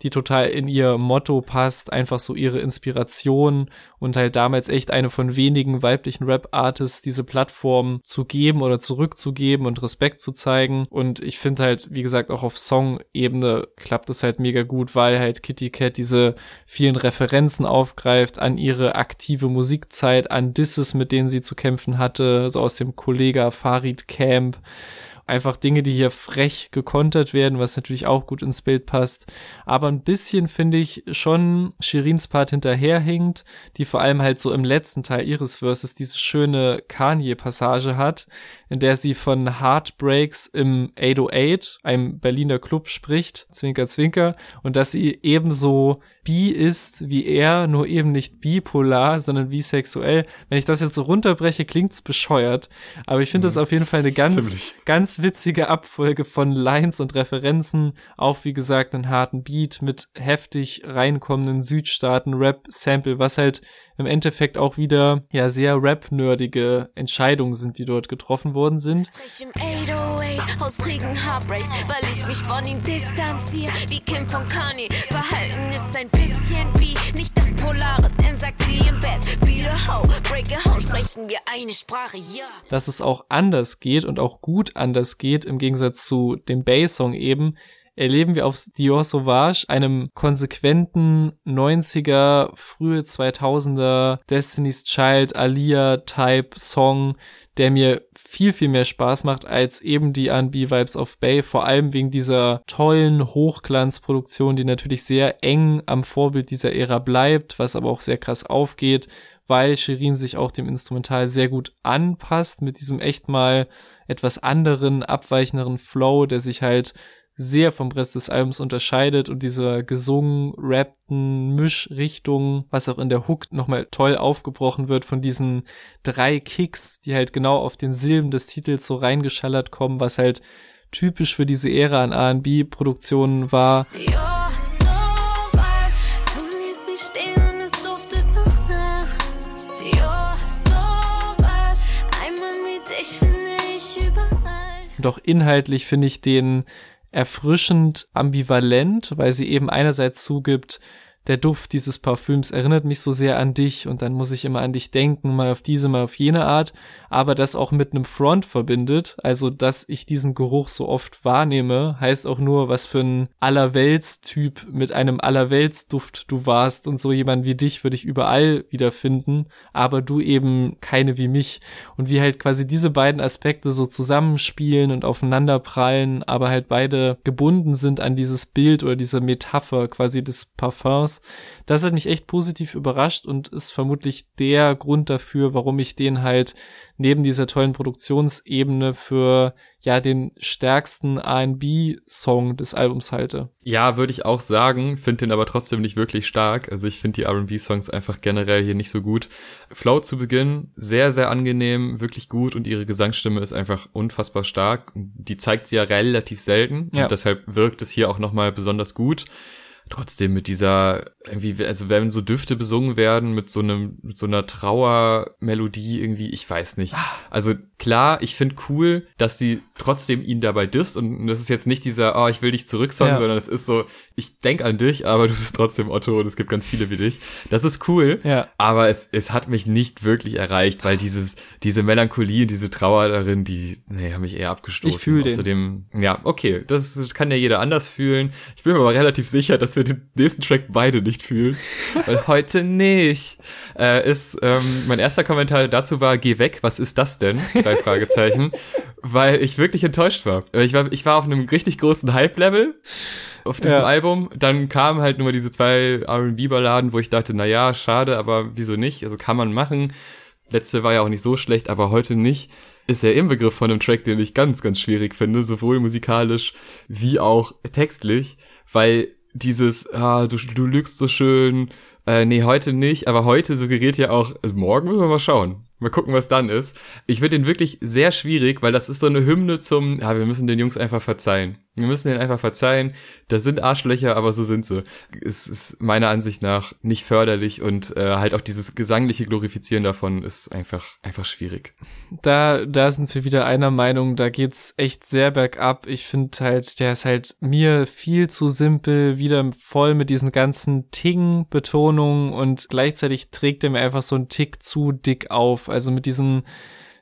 die total in ihr Motto passt, einfach so ihre Inspiration und halt damals echt eine von wenigen weiblichen Rap-Artists diese Plattform zu geben oder zurückzugeben und Respekt zu zeigen. Und ich finde halt, wie gesagt, auch auf Song-Ebene klappt es halt mega gut, weil halt Kitty Cat diese vielen Referenzen aufgreift an ihre aktive Musikzeit, an Disses, mit denen sie zu kämpfen hatte, so aus dem Kollega Farid Camp Einfach Dinge, die hier frech gekontert werden, was natürlich auch gut ins Bild passt. Aber ein bisschen finde ich schon Shirins Part hinterherhinkt, die vor allem halt so im letzten Teil ihres Verses diese schöne Kanye-Passage hat, in der sie von Heartbreaks im 808, einem Berliner Club, spricht, Zwinker, Zwinker, und dass sie ebenso bi ist wie er, nur eben nicht bipolar, sondern bisexuell. Wenn ich das jetzt so runterbreche, klingt's bescheuert. Aber ich finde mhm. das auf jeden Fall eine ganz, Ziemlich. ganz witzige Abfolge von Lines und Referenzen auf, wie gesagt, einen harten Beat mit heftig reinkommenden Südstaaten-Rap-Sample, was halt im Endeffekt auch wieder ja sehr rap-nerdige Entscheidungen sind, die dort getroffen worden sind. Dass es auch anders geht und auch gut anders geht, im Gegensatz zu dem Bass-Song eben, erleben wir auf Dior Sauvage, einem konsequenten 90er, frühe 2000er Destiny's Child, Alia-Type Song, der mir viel, viel mehr Spaß macht als eben die R&B-Vibes of Bay, vor allem wegen dieser tollen Hochglanzproduktion, die natürlich sehr eng am Vorbild dieser Ära bleibt, was aber auch sehr krass aufgeht, weil Shirin sich auch dem Instrumental sehr gut anpasst mit diesem echt mal etwas anderen, abweichenderen Flow, der sich halt sehr vom Rest des Albums unterscheidet und dieser gesungen, rappten Mischrichtung, was auch in der Hook nochmal toll aufgebrochen wird von diesen drei Kicks, die halt genau auf den Silben des Titels so reingeschallert kommen, was halt typisch für diese Ära an R&B-Produktionen war. Doch inhaltlich finde ich den erfrischend ambivalent, weil sie eben einerseits zugibt, der Duft dieses Parfüms erinnert mich so sehr an dich und dann muss ich immer an dich denken, mal auf diese, mal auf jene Art, aber das auch mit einem Front verbindet, also dass ich diesen Geruch so oft wahrnehme, heißt auch nur, was für ein Allerweltstyp mit einem Allerweltsduft du warst und so jemand wie dich würde ich überall wiederfinden, aber du eben keine wie mich und wie halt quasi diese beiden Aspekte so zusammenspielen und aufeinander prallen, aber halt beide gebunden sind an dieses Bild oder diese Metapher quasi des Parfums. Das hat mich echt positiv überrascht und ist vermutlich der Grund dafür, warum ich den halt neben dieser tollen Produktionsebene für ja den stärksten R&B-Song des Albums halte. Ja, würde ich auch sagen, finde den aber trotzdem nicht wirklich stark. Also ich finde die R&B-Songs einfach generell hier nicht so gut. Flow zu Beginn sehr, sehr angenehm, wirklich gut und ihre Gesangsstimme ist einfach unfassbar stark. Die zeigt sie ja relativ selten ja. und deshalb wirkt es hier auch nochmal besonders gut trotzdem mit dieser irgendwie, also wenn so Düfte besungen werden mit so einem, mit so einer Trauermelodie irgendwie, ich weiß nicht. Also klar, ich finde cool, dass die trotzdem ihn dabei disst und das ist jetzt nicht dieser, oh, ich will dich zurück Song, ja. sondern es ist so, ich denk an dich, aber du bist trotzdem Otto und es gibt ganz viele wie dich. Das ist cool, ja. aber es, es hat mich nicht wirklich erreicht, weil dieses, diese Melancholie und diese Trauer darin, die, nee, haben mich eher abgestoßen. Ich fühle Außerdem, ja, okay, das kann ja jeder anders fühlen. Ich bin mir aber relativ sicher, dass wir den nächsten Track beide nicht fühlen, (laughs) weil heute nicht. Äh, ist, ähm, mein erster Kommentar dazu war, geh weg, was ist das denn? Drei Fragezeichen. (laughs) weil ich wirklich enttäuscht war. Ich war, ich war auf einem richtig großen Hype-Level auf diesem ja. Album. Dann kamen halt nur diese zwei R&B-Balladen, wo ich dachte, na ja, schade, aber wieso nicht? Also kann man machen. Letzte war ja auch nicht so schlecht, aber heute nicht. Ist der Inbegriff von einem Track, den ich ganz, ganz schwierig finde, sowohl musikalisch wie auch textlich, weil dieses, ah, du, du lügst so schön, äh, nee, heute nicht, aber heute suggeriert ja auch, also morgen müssen wir mal schauen. Mal gucken, was dann ist. Ich finde den wirklich sehr schwierig, weil das ist so eine Hymne zum, ja, wir müssen den Jungs einfach verzeihen. Wir müssen denen einfach verzeihen. Das sind Arschlöcher, aber so sind sie. Es ist meiner Ansicht nach nicht förderlich und äh, halt auch dieses gesangliche Glorifizieren davon ist einfach einfach schwierig. Da da sind wir wieder einer Meinung. Da geht's echt sehr bergab. Ich finde halt, der ist halt mir viel zu simpel, wieder voll mit diesen ganzen Ting-Betonungen und gleichzeitig trägt er mir einfach so einen Tick zu dick auf. Also mit diesen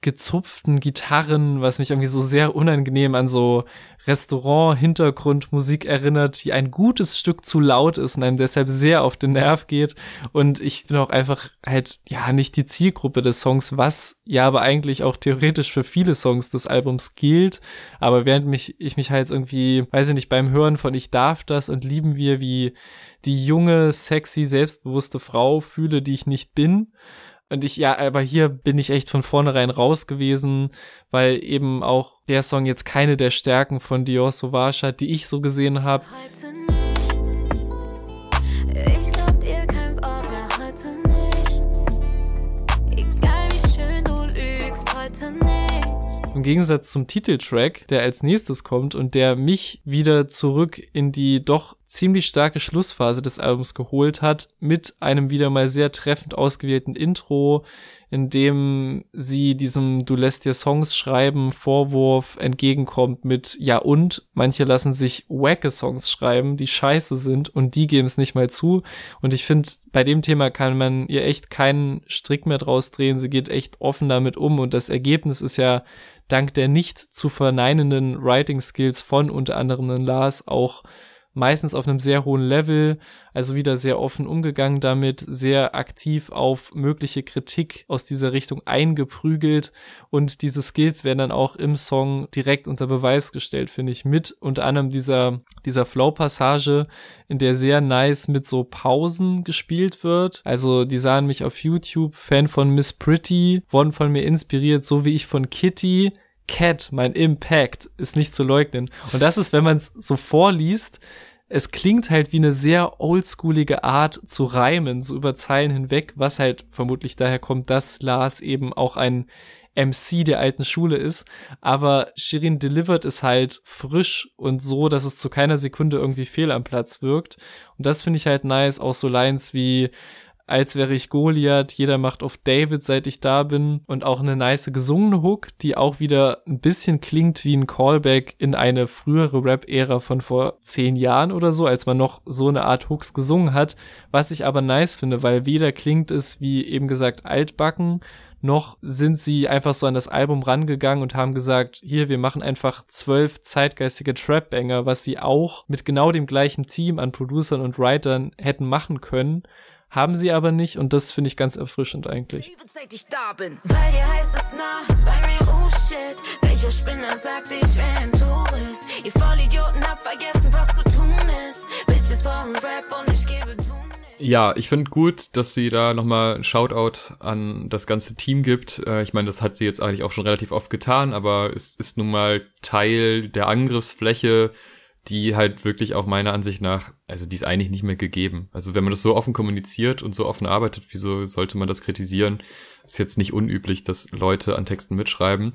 gezupften Gitarren, was mich irgendwie so sehr unangenehm an so Restaurant-Hintergrundmusik erinnert, die ein gutes Stück zu laut ist und einem deshalb sehr auf den Nerv geht. Und ich bin auch einfach halt, ja, nicht die Zielgruppe des Songs, was ja aber eigentlich auch theoretisch für viele Songs des Albums gilt. Aber während mich, ich mich halt irgendwie, weiß ich nicht, beim Hören von Ich darf das und lieben wir wie die junge, sexy, selbstbewusste Frau fühle, die ich nicht bin, und ich, ja, aber hier bin ich echt von vornherein raus gewesen, weil eben auch der Song jetzt keine der Stärken von Dior Sauvage hat, die ich so gesehen habe. Im Gegensatz zum Titeltrack, der als nächstes kommt und der mich wieder zurück in die doch ziemlich starke Schlussphase des Albums geholt hat, mit einem wieder mal sehr treffend ausgewählten Intro, in dem sie diesem Du lässt dir Songs schreiben Vorwurf entgegenkommt mit Ja und, manche lassen sich wacke Songs schreiben, die scheiße sind und die geben es nicht mal zu. Und ich finde, bei dem Thema kann man ihr echt keinen Strick mehr draus drehen. Sie geht echt offen damit um und das Ergebnis ist ja dank der nicht zu verneinenden Writing Skills von unter anderem Lars auch meistens auf einem sehr hohen Level, also wieder sehr offen umgegangen damit, sehr aktiv auf mögliche Kritik aus dieser Richtung eingeprügelt und diese Skills werden dann auch im Song direkt unter Beweis gestellt, finde ich, mit unter anderem dieser, dieser Flow-Passage, in der sehr nice mit so Pausen gespielt wird. Also die sahen mich auf YouTube, Fan von Miss Pretty, wurden von mir inspiriert, so wie ich von Kitty, Cat, mein Impact, ist nicht zu leugnen. Und das ist, wenn man es so vorliest, es klingt halt wie eine sehr oldschoolige Art zu reimen, so über Zeilen hinweg, was halt vermutlich daher kommt, dass Lars eben auch ein MC der alten Schule ist. Aber Shirin delivered es halt frisch und so, dass es zu keiner Sekunde irgendwie fehl am Platz wirkt. Und das finde ich halt nice. Auch so Lines wie, als wäre ich Goliath, jeder macht auf David, seit ich da bin. Und auch eine nice gesungene Hook, die auch wieder ein bisschen klingt wie ein Callback in eine frühere Rap-Ära von vor zehn Jahren oder so, als man noch so eine Art Hooks gesungen hat, was ich aber nice finde, weil weder klingt es wie eben gesagt altbacken, noch sind sie einfach so an das Album rangegangen und haben gesagt, hier, wir machen einfach zwölf zeitgeistige Trap-Banger, was sie auch mit genau dem gleichen Team an Producern und Writern hätten machen können haben sie aber nicht und das finde ich ganz erfrischend eigentlich. Seit ich da bin. Bei dir heißt es nah, bei mir oh shit. Welcher Spinner sagt, ich wäre ein Tourist? Ihr Vollidioten habt vergessen, was zu tun ist. Bitches brauchen Rap und ich gebe ja, ich finde gut, dass sie da nochmal ein Shoutout an das ganze Team gibt. Äh, ich meine, das hat sie jetzt eigentlich auch schon relativ oft getan, aber es ist nun mal Teil der Angriffsfläche die halt wirklich auch meiner Ansicht nach, also die ist eigentlich nicht mehr gegeben. Also wenn man das so offen kommuniziert und so offen arbeitet, wieso sollte man das kritisieren? Ist jetzt nicht unüblich, dass Leute an Texten mitschreiben.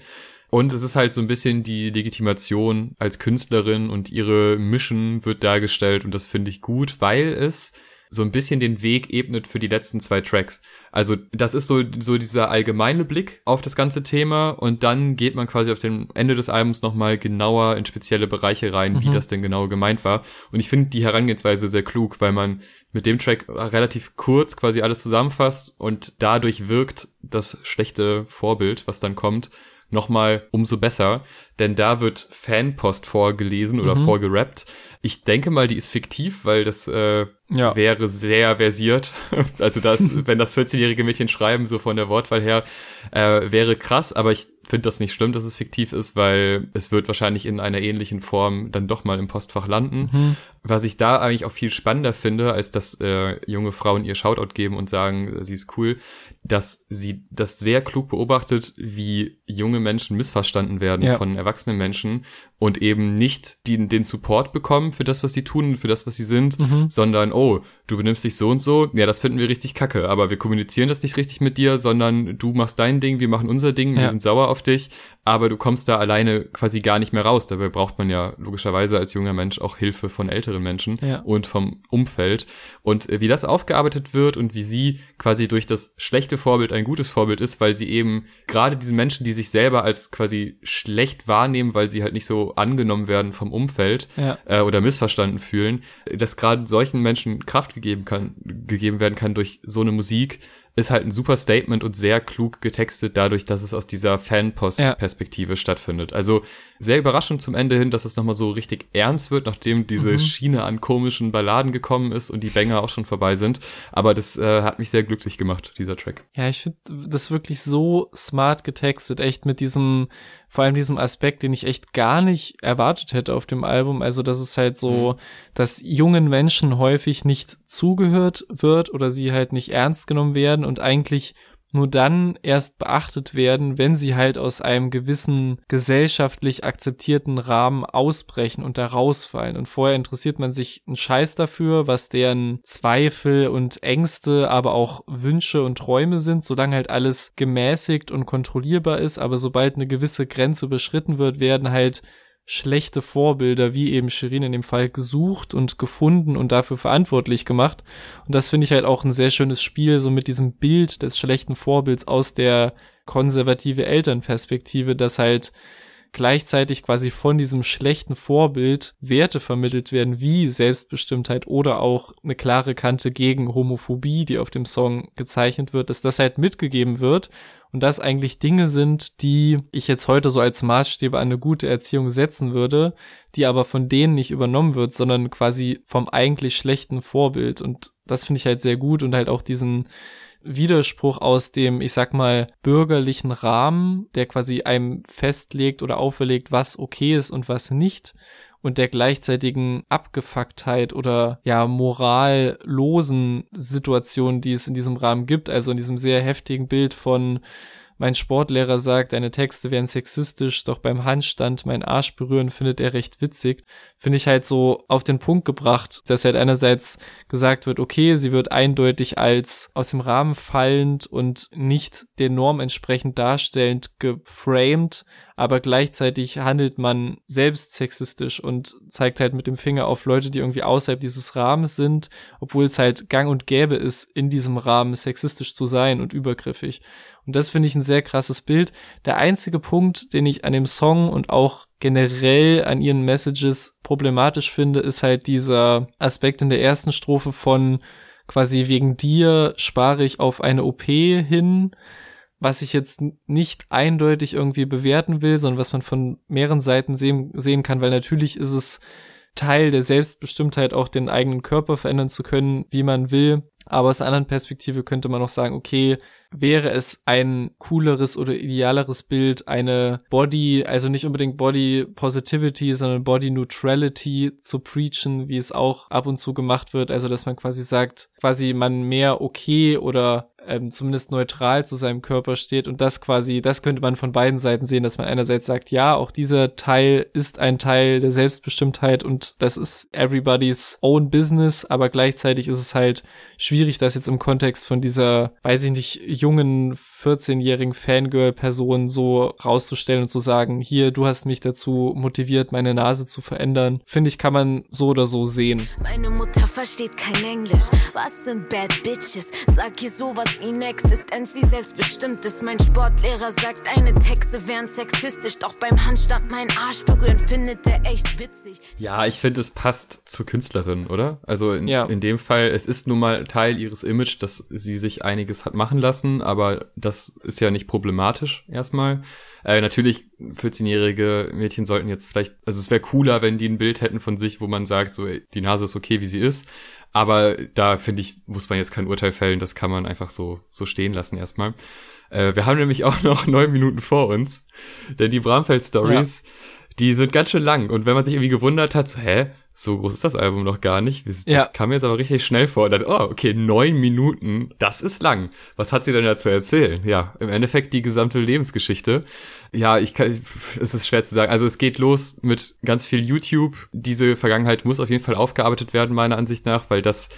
Und es ist halt so ein bisschen die Legitimation als Künstlerin und ihre Mission wird dargestellt und das finde ich gut, weil es so ein bisschen den Weg ebnet für die letzten zwei Tracks. Also das ist so, so dieser allgemeine Blick auf das ganze Thema und dann geht man quasi auf dem Ende des Albums nochmal genauer in spezielle Bereiche rein, mhm. wie das denn genau gemeint war. Und ich finde die Herangehensweise sehr klug, weil man mit dem Track relativ kurz quasi alles zusammenfasst und dadurch wirkt das schlechte Vorbild, was dann kommt, nochmal umso besser, denn da wird Fanpost vorgelesen oder mhm. vorgerappt. Ich denke mal, die ist fiktiv, weil das äh, ja. wäre sehr versiert. (laughs) also das, (laughs) wenn das 14-jährige Mädchen schreiben, so von der Wortwahl her, äh, wäre krass, aber ich finde das nicht schlimm, dass es fiktiv ist, weil es wird wahrscheinlich in einer ähnlichen Form dann doch mal im Postfach landen. Mhm. Was ich da eigentlich auch viel spannender finde, als dass äh, junge Frauen ihr Shoutout geben und sagen, sie ist cool, dass sie das sehr klug beobachtet, wie junge Menschen missverstanden werden ja. von erwachsenen Menschen und eben nicht die, den Support bekommen für das, was sie tun, für das, was sie sind, mhm. sondern, oh, du benimmst dich so und so, ja, das finden wir richtig kacke, aber wir kommunizieren das nicht richtig mit dir, sondern du machst dein Ding, wir machen unser Ding, ja. wir sind sauer auf dich, aber du kommst da alleine quasi gar nicht mehr raus. Dabei braucht man ja logischerweise als junger Mensch auch Hilfe von älteren Menschen ja. und vom Umfeld. Und äh, wie das aufgearbeitet wird und wie sie quasi durch das schlechte Vorbild ein gutes Vorbild ist, weil sie eben gerade diesen Menschen, die sich selber als quasi schlecht wahrnehmen, weil sie halt nicht so angenommen werden vom Umfeld ja. äh, oder missverstanden fühlen, dass gerade solchen Menschen Kraft gegeben kann, gegeben werden kann durch so eine Musik, ist halt ein super Statement und sehr klug getextet dadurch, dass es aus dieser Fanpost-Perspektive ja. stattfindet. Also sehr überraschend zum Ende hin, dass es nochmal so richtig ernst wird, nachdem diese mhm. Schiene an komischen Balladen gekommen ist und die Banger auch schon vorbei sind. Aber das äh, hat mich sehr glücklich gemacht, dieser Track. Ja, ich finde das wirklich so smart getextet, echt mit diesem, vor allem diesem Aspekt, den ich echt gar nicht erwartet hätte auf dem Album. Also, dass es halt so, mhm. dass jungen Menschen häufig nicht zugehört wird oder sie halt nicht ernst genommen werden und eigentlich nur dann erst beachtet werden, wenn sie halt aus einem gewissen gesellschaftlich akzeptierten Rahmen ausbrechen und da rausfallen. Und vorher interessiert man sich einen Scheiß dafür, was deren Zweifel und Ängste, aber auch Wünsche und Träume sind, solange halt alles gemäßigt und kontrollierbar ist. Aber sobald eine gewisse Grenze überschritten wird, werden halt schlechte Vorbilder, wie eben Shirin in dem Fall, gesucht und gefunden und dafür verantwortlich gemacht. Und das finde ich halt auch ein sehr schönes Spiel, so mit diesem Bild des schlechten Vorbilds aus der konservative Elternperspektive, dass halt gleichzeitig quasi von diesem schlechten Vorbild Werte vermittelt werden, wie Selbstbestimmtheit oder auch eine klare Kante gegen Homophobie, die auf dem Song gezeichnet wird, dass das halt mitgegeben wird und das eigentlich Dinge sind, die ich jetzt heute so als Maßstäbe an eine gute Erziehung setzen würde, die aber von denen nicht übernommen wird, sondern quasi vom eigentlich schlechten Vorbild. Und das finde ich halt sehr gut und halt auch diesen Widerspruch aus dem, ich sag mal, bürgerlichen Rahmen, der quasi einem festlegt oder auferlegt, was okay ist und was nicht und der gleichzeitigen Abgefucktheit oder ja morallosen Situation, die es in diesem Rahmen gibt, also in diesem sehr heftigen Bild von mein Sportlehrer sagt, deine Texte wären sexistisch, doch beim Handstand mein Arsch berühren findet er recht witzig. Finde ich halt so auf den Punkt gebracht, dass halt einerseits gesagt wird, okay, sie wird eindeutig als aus dem Rahmen fallend und nicht der Norm entsprechend darstellend geframed, aber gleichzeitig handelt man selbst sexistisch und zeigt halt mit dem Finger auf Leute, die irgendwie außerhalb dieses Rahmens sind, obwohl es halt gang und gäbe ist, in diesem Rahmen sexistisch zu sein und übergriffig. Und das finde ich ein sehr krasses Bild. Der einzige Punkt, den ich an dem Song und auch generell an ihren Messages problematisch finde, ist halt dieser Aspekt in der ersten Strophe von quasi wegen dir spare ich auf eine OP hin was ich jetzt nicht eindeutig irgendwie bewerten will, sondern was man von mehreren Seiten sehen, sehen kann, weil natürlich ist es Teil der Selbstbestimmtheit, auch den eigenen Körper verändern zu können, wie man will. Aber aus einer anderen Perspektive könnte man auch sagen, okay, wäre es ein cooleres oder idealeres Bild, eine Body, also nicht unbedingt Body Positivity, sondern Body Neutrality zu preachen, wie es auch ab und zu gemacht wird. Also, dass man quasi sagt, quasi man mehr okay oder ähm, zumindest neutral zu seinem Körper steht und das quasi, das könnte man von beiden Seiten sehen, dass man einerseits sagt, ja, auch dieser Teil ist ein Teil der Selbstbestimmtheit und das ist everybody's own business, aber gleichzeitig ist es halt schwierig, das jetzt im Kontext von dieser, weiß ich nicht, jungen 14-jährigen Fangirl-Person so rauszustellen und zu sagen, hier, du hast mich dazu motiviert, meine Nase zu verändern, finde ich, kann man so oder so sehen. Meine Mutter versteht kein Englisch. Was sind Bad Bitches? Sag ihr sowas in Existenz, sie selbstbestimmt ist. Mein Sportlehrer sagt, deine Texte wären sexistisch. Doch beim Handstand mein Arsch berühren findet er echt witzig. Ja, ich finde, es passt zur Künstlerin, oder? Also in, ja. in dem Fall, es ist nun mal Teil ihres Image, dass sie sich einiges hat machen lassen, aber das ist ja nicht problematisch erstmal. Äh, natürlich, 14-jährige Mädchen sollten jetzt vielleicht, also es wäre cooler, wenn die ein Bild hätten von sich, wo man sagt, so, ey, die Nase ist okay, wie sie ist. Aber da finde ich, muss man jetzt kein Urteil fällen, das kann man einfach so, so stehen lassen erstmal. Äh, wir haben nämlich (laughs) auch noch neun Minuten vor uns, denn die Bramfeld-Stories, ja. die sind ganz schön lang. Und wenn man sich irgendwie gewundert hat, so, hä, so groß ist das Album noch gar nicht. Das ja. kam mir jetzt aber richtig schnell vor. Dachte, oh, okay, neun Minuten, das ist lang. Was hat sie denn dazu erzählen? Ja, im Endeffekt die gesamte Lebensgeschichte. Ja, ich kann, es ist schwer zu sagen. Also es geht los mit ganz viel YouTube. Diese Vergangenheit muss auf jeden Fall aufgearbeitet werden, meiner Ansicht nach, weil das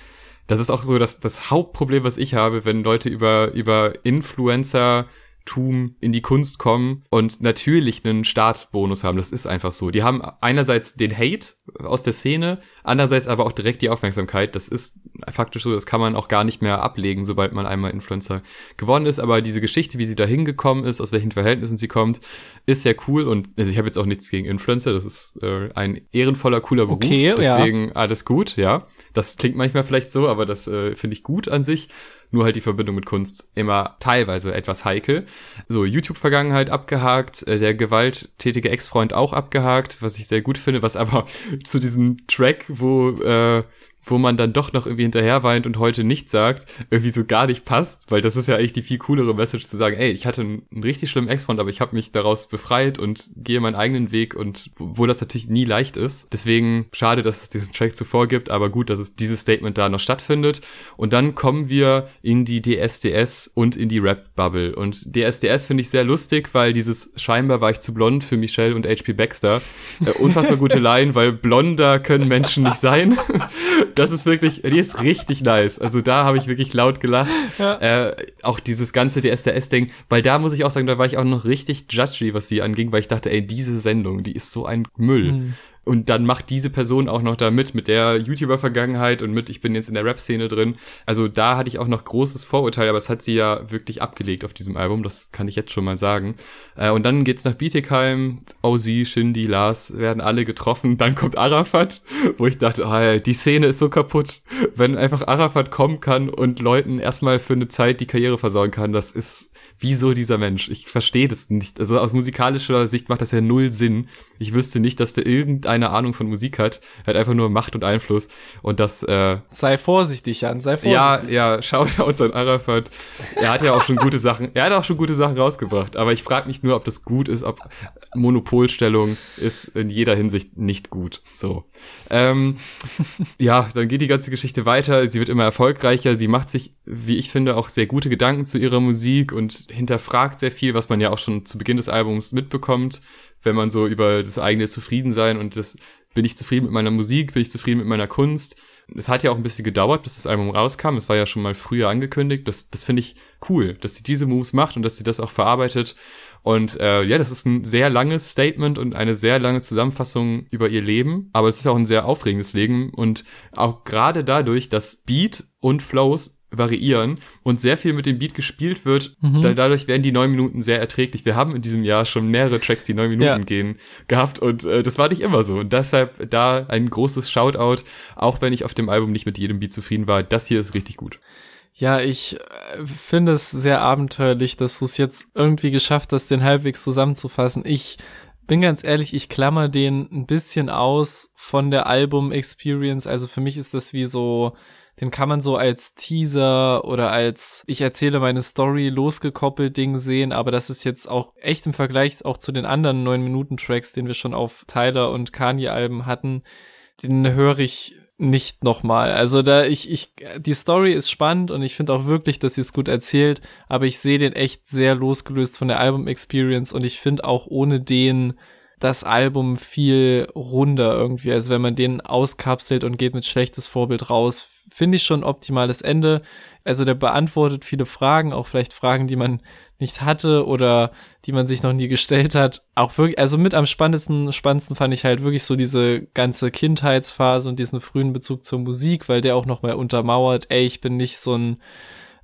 das ist auch so das, das Hauptproblem, was ich habe, wenn Leute über, über Influencer Tum in die Kunst kommen und natürlich einen Startbonus haben. Das ist einfach so. Die haben einerseits den Hate aus der Szene, andererseits aber auch direkt die Aufmerksamkeit. Das ist faktisch so, das kann man auch gar nicht mehr ablegen, sobald man einmal Influencer geworden ist. Aber diese Geschichte, wie sie da hingekommen ist, aus welchen Verhältnissen sie kommt, ist sehr cool. Und also ich habe jetzt auch nichts gegen Influencer. Das ist äh, ein ehrenvoller, cooler Beruf. Okay, Deswegen ja. alles gut, ja. Das klingt manchmal vielleicht so, aber das äh, finde ich gut an sich nur halt die Verbindung mit Kunst immer teilweise etwas heikel. So, YouTube-Vergangenheit abgehakt, äh, der gewalttätige Ex-Freund auch abgehakt, was ich sehr gut finde, was aber (laughs) zu diesem Track, wo äh, wo man dann doch noch irgendwie hinterher weint und heute nicht sagt, irgendwie so gar nicht passt, weil das ist ja eigentlich die viel coolere Message zu sagen, ey, ich hatte einen, einen richtig schlimmen Ex-Freund, aber ich habe mich daraus befreit und gehe meinen eigenen Weg und wo das natürlich nie leicht ist. Deswegen schade, dass es diesen Track zuvor gibt, aber gut, dass es dieses Statement da noch stattfindet. Und dann kommen wir in die DSDS und in die Rap-Bubble. Und DSDS finde ich sehr lustig, weil dieses scheinbar war ich zu blond für Michelle und HP Baxter. Äh, unfassbar gute (laughs) Line, weil blonder können Menschen nicht sein. (laughs) das ist wirklich, die ist richtig nice. Also da habe ich wirklich laut gelacht. Ja. Äh, auch dieses ganze DSDS-Ding, weil da muss ich auch sagen, da war ich auch noch richtig judgy, was sie anging, weil ich dachte, ey, diese Sendung, die ist so ein Müll. Mhm. Und dann macht diese Person auch noch da mit, mit der YouTuber-Vergangenheit und mit, ich bin jetzt in der Rap-Szene drin. Also da hatte ich auch noch großes Vorurteil, aber es hat sie ja wirklich abgelegt auf diesem Album, das kann ich jetzt schon mal sagen. Äh, und dann geht's nach Bietigheim, Ozzy, Shindy, Lars werden alle getroffen. Dann kommt Arafat, wo ich dachte, oh, die Szene ist so kaputt. Wenn einfach Arafat kommen kann und Leuten erstmal für eine Zeit die Karriere versorgen kann, das ist wieso dieser Mensch? Ich verstehe das nicht. Also aus musikalischer Sicht macht das ja null Sinn. Ich wüsste nicht, dass der irgendeine Ahnung von Musik hat. Er hat einfach nur Macht und Einfluss. Und das, äh, Sei vorsichtig, Jan, sei vorsichtig. Ja, ja, Shoutouts an Arafat. Er hat ja auch schon gute (laughs) Sachen, er hat auch schon gute Sachen rausgebracht. Aber ich frage mich nur, ob das gut ist, ob Monopolstellung ist in jeder Hinsicht nicht gut. So. Ähm, ja, dann geht die ganze Geschichte weiter. Sie wird immer erfolgreicher. Sie macht sich, wie ich finde, auch sehr gute Gedanken zu ihrer Musik und hinterfragt sehr viel, was man ja auch schon zu Beginn des Albums mitbekommt, wenn man so über das eigene Zufriedensein und das bin ich zufrieden mit meiner Musik, bin ich zufrieden mit meiner Kunst. Es hat ja auch ein bisschen gedauert, bis das Album rauskam. Es war ja schon mal früher angekündigt. Das, das finde ich cool, dass sie diese Moves macht und dass sie das auch verarbeitet. Und äh, ja, das ist ein sehr langes Statement und eine sehr lange Zusammenfassung über ihr Leben. Aber es ist auch ein sehr aufregendes Leben. Und auch gerade dadurch, dass Beat und Flows variieren und sehr viel mit dem Beat gespielt wird, mhm. da, dadurch werden die neun Minuten sehr erträglich. Wir haben in diesem Jahr schon mehrere Tracks, die neun Minuten ja. gehen, gehabt und äh, das war nicht immer so. Und deshalb da ein großes Shoutout, auch wenn ich auf dem Album nicht mit jedem Beat zufrieden war. Das hier ist richtig gut. Ja, ich äh, finde es sehr abenteuerlich, dass du es jetzt irgendwie geschafft hast, den halbwegs zusammenzufassen. Ich bin ganz ehrlich, ich klammer den ein bisschen aus von der Album-Experience. Also für mich ist das wie so den kann man so als Teaser oder als ich erzähle meine Story losgekoppelt Ding sehen, aber das ist jetzt auch echt im Vergleich auch zu den anderen 9 Minuten Tracks, den wir schon auf Tyler und Kanye Alben hatten, den höre ich nicht nochmal. Also da ich, ich, die Story ist spannend und ich finde auch wirklich, dass sie es gut erzählt, aber ich sehe den echt sehr losgelöst von der Album-Experience und ich finde auch ohne den das Album viel runder irgendwie. Also wenn man den auskapselt und geht mit schlechtes Vorbild raus, finde ich schon optimales Ende. Also der beantwortet viele Fragen, auch vielleicht Fragen, die man nicht hatte oder die man sich noch nie gestellt hat. Auch wirklich, also mit am spannendsten, spannendsten fand ich halt wirklich so diese ganze Kindheitsphase und diesen frühen Bezug zur Musik, weil der auch nochmal untermauert, ey, ich bin nicht so ein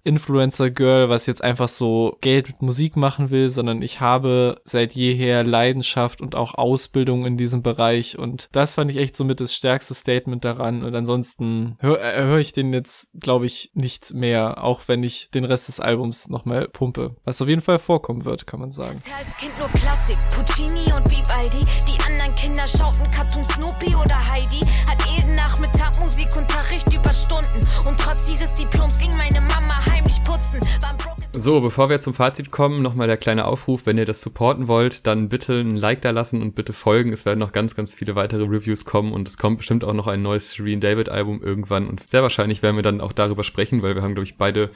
Influencer-Girl, was jetzt einfach so Geld mit Musik machen will, sondern ich habe seit jeher Leidenschaft und auch Ausbildung in diesem Bereich. Und das fand ich echt somit das stärkste Statement daran. Und ansonsten höre äh, hör ich den jetzt, glaube ich, nicht mehr, auch wenn ich den Rest des Albums nochmal pumpe, was auf jeden Fall vorkommen wird, kann man sagen. Als Kind nur Klassik, Puccini und Vivaldi, die anderen Kinder schauten Cartoon Snoopy oder Heidi, hat jeden Nachmittag Musikunterricht über Stunden. Und trotz ihres Diploms ging meine Mama heim. So, bevor wir zum Fazit kommen, nochmal der kleine Aufruf, wenn ihr das supporten wollt, dann bitte ein Like da lassen und bitte folgen. Es werden noch ganz, ganz viele weitere Reviews kommen und es kommt bestimmt auch noch ein neues Serene David Album irgendwann und sehr wahrscheinlich werden wir dann auch darüber sprechen, weil wir haben, glaube ich, beide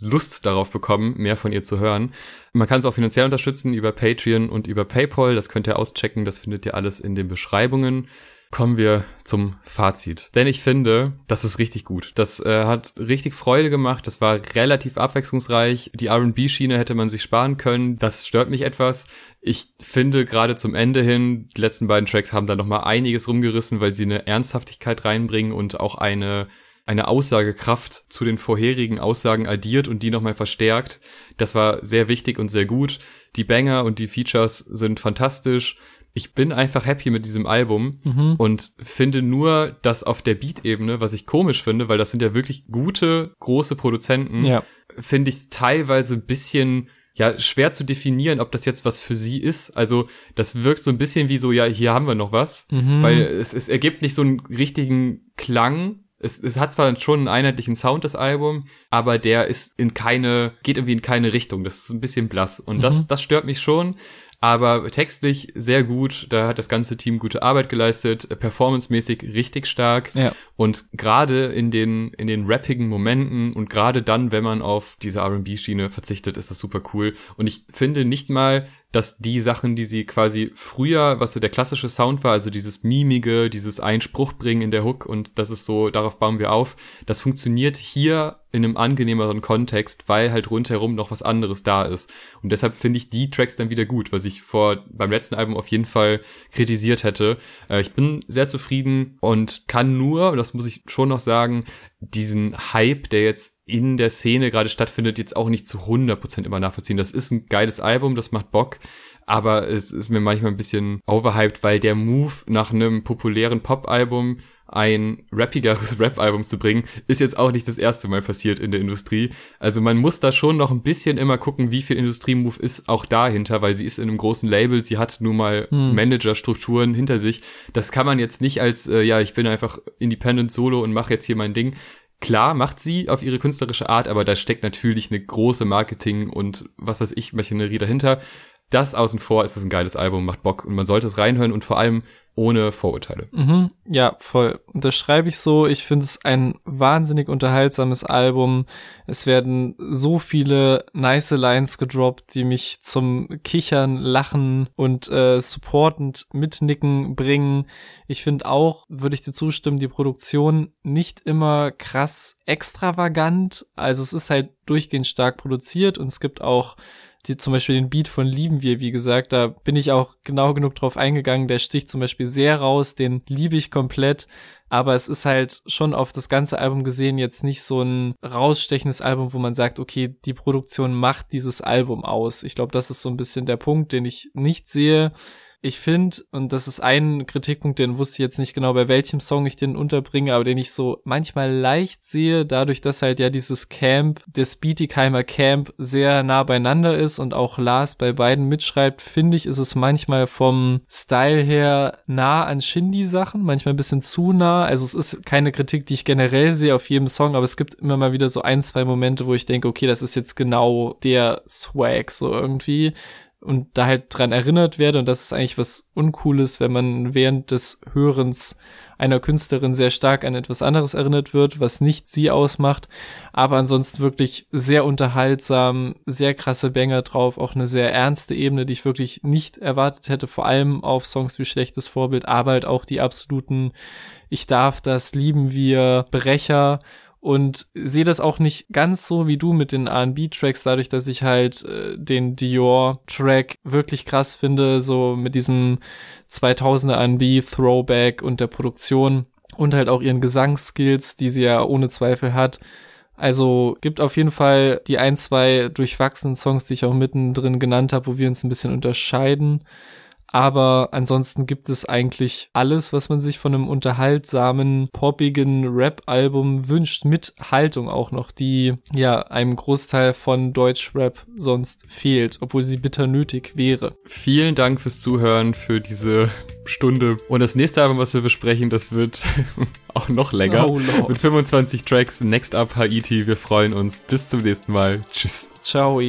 Lust darauf bekommen, mehr von ihr zu hören. Man kann es auch finanziell unterstützen über Patreon und über PayPal. Das könnt ihr auschecken. Das findet ihr alles in den Beschreibungen kommen wir zum Fazit. Denn ich finde, das ist richtig gut. Das äh, hat richtig Freude gemacht. Das war relativ abwechslungsreich. Die R&B-Schiene hätte man sich sparen können. Das stört mich etwas. Ich finde gerade zum Ende hin, die letzten beiden Tracks haben da nochmal einiges rumgerissen, weil sie eine Ernsthaftigkeit reinbringen und auch eine eine Aussagekraft zu den vorherigen Aussagen addiert und die nochmal verstärkt. Das war sehr wichtig und sehr gut. Die Banger und die Features sind fantastisch ich bin einfach happy mit diesem Album mhm. und finde nur, dass auf der Beat-Ebene, was ich komisch finde, weil das sind ja wirklich gute, große Produzenten, ja. finde ich teilweise ein bisschen ja, schwer zu definieren, ob das jetzt was für sie ist. Also, das wirkt so ein bisschen wie so, ja, hier haben wir noch was, mhm. weil es, es ergibt nicht so einen richtigen Klang. Es, es hat zwar schon einen einheitlichen Sound, das Album, aber der ist in keine, geht irgendwie in keine Richtung. Das ist ein bisschen blass. Und mhm. das, das stört mich schon aber textlich sehr gut. Da hat das ganze Team gute Arbeit geleistet, performancemäßig richtig stark. Ja. Und gerade in den, in den rappigen Momenten und gerade dann, wenn man auf diese R&B-Schiene verzichtet, ist das super cool. Und ich finde nicht mal, dass die Sachen, die sie quasi früher, was so der klassische Sound war, also dieses mimige, dieses Einspruch bringen in der Hook und das ist so, darauf bauen wir auf, das funktioniert hier in einem angenehmeren Kontext, weil halt rundherum noch was anderes da ist. Und deshalb finde ich die Tracks dann wieder gut, was ich vor beim letzten Album auf jeden Fall kritisiert hätte. Äh, ich bin sehr zufrieden und kann nur, das muss ich schon noch sagen, diesen Hype, der jetzt in der Szene gerade stattfindet, jetzt auch nicht zu 100% immer nachvollziehen. Das ist ein geiles Album, das macht Bock, aber es ist mir manchmal ein bisschen overhyped, weil der Move nach einem populären Pop-Album ein rappigeres (laughs) Rap-Album zu bringen, ist jetzt auch nicht das erste Mal passiert in der Industrie. Also man muss da schon noch ein bisschen immer gucken, wie viel Industriemove ist auch dahinter, weil sie ist in einem großen Label, sie hat nun mal hm. Managerstrukturen hinter sich. Das kann man jetzt nicht als, äh, ja, ich bin einfach Independent Solo und mache jetzt hier mein Ding. Klar macht sie auf ihre künstlerische Art, aber da steckt natürlich eine große Marketing und was weiß ich, Maschinerie dahinter. Das außen vor ist es ein geiles Album, macht Bock und man sollte es reinhören und vor allem ohne Vorurteile. Mhm, ja, voll. Das schreibe ich so. Ich finde es ein wahnsinnig unterhaltsames Album. Es werden so viele nice Lines gedroppt, die mich zum Kichern, Lachen und äh, supportend mitnicken bringen. Ich finde auch, würde ich dir zustimmen, die Produktion nicht immer krass extravagant. Also es ist halt durchgehend stark produziert und es gibt auch die zum Beispiel den Beat von Lieben wir, wie gesagt, da bin ich auch genau genug drauf eingegangen. Der sticht zum Beispiel sehr raus, den liebe ich komplett. Aber es ist halt schon auf das ganze Album gesehen jetzt nicht so ein rausstechendes Album, wo man sagt, okay, die Produktion macht dieses Album aus. Ich glaube, das ist so ein bisschen der Punkt, den ich nicht sehe ich finde, und das ist ein Kritikpunkt, den wusste ich jetzt nicht genau, bei welchem Song ich den unterbringe, aber den ich so manchmal leicht sehe, dadurch, dass halt ja dieses Camp, das Bietigheimer Camp sehr nah beieinander ist und auch Lars bei beiden mitschreibt, finde ich, ist es manchmal vom Style her nah an Shindy-Sachen, manchmal ein bisschen zu nah. Also es ist keine Kritik, die ich generell sehe auf jedem Song, aber es gibt immer mal wieder so ein, zwei Momente, wo ich denke, okay, das ist jetzt genau der Swag so irgendwie und da halt dran erinnert werde. Und das ist eigentlich was Uncooles, wenn man während des Hörens einer Künstlerin sehr stark an etwas anderes erinnert wird, was nicht sie ausmacht. Aber ansonsten wirklich sehr unterhaltsam, sehr krasse Banger drauf, auch eine sehr ernste Ebene, die ich wirklich nicht erwartet hätte, vor allem auf Songs wie Schlechtes Vorbild, aber halt auch die absoluten Ich darf das, lieben wir, Brecher und sehe das auch nicht ganz so wie du mit den R&B-Tracks, dadurch, dass ich halt äh, den Dior-Track wirklich krass finde, so mit diesem 2000er R&B-Throwback und der Produktion und halt auch ihren Gesangsskills, die sie ja ohne Zweifel hat. Also gibt auf jeden Fall die ein, zwei durchwachsenen Songs, die ich auch mittendrin genannt habe, wo wir uns ein bisschen unterscheiden. Aber ansonsten gibt es eigentlich alles, was man sich von einem unterhaltsamen, poppigen Rap-Album wünscht, mit Haltung auch noch, die ja einem Großteil von Deutsch-Rap sonst fehlt, obwohl sie bitter nötig wäre. Vielen Dank fürs Zuhören, für diese Stunde. Und das nächste Album, was wir besprechen, das wird (laughs) auch noch länger. Oh mit 25 Tracks. Next Up Haiti. Wir freuen uns. Bis zum nächsten Mal. Tschüss. Ciao.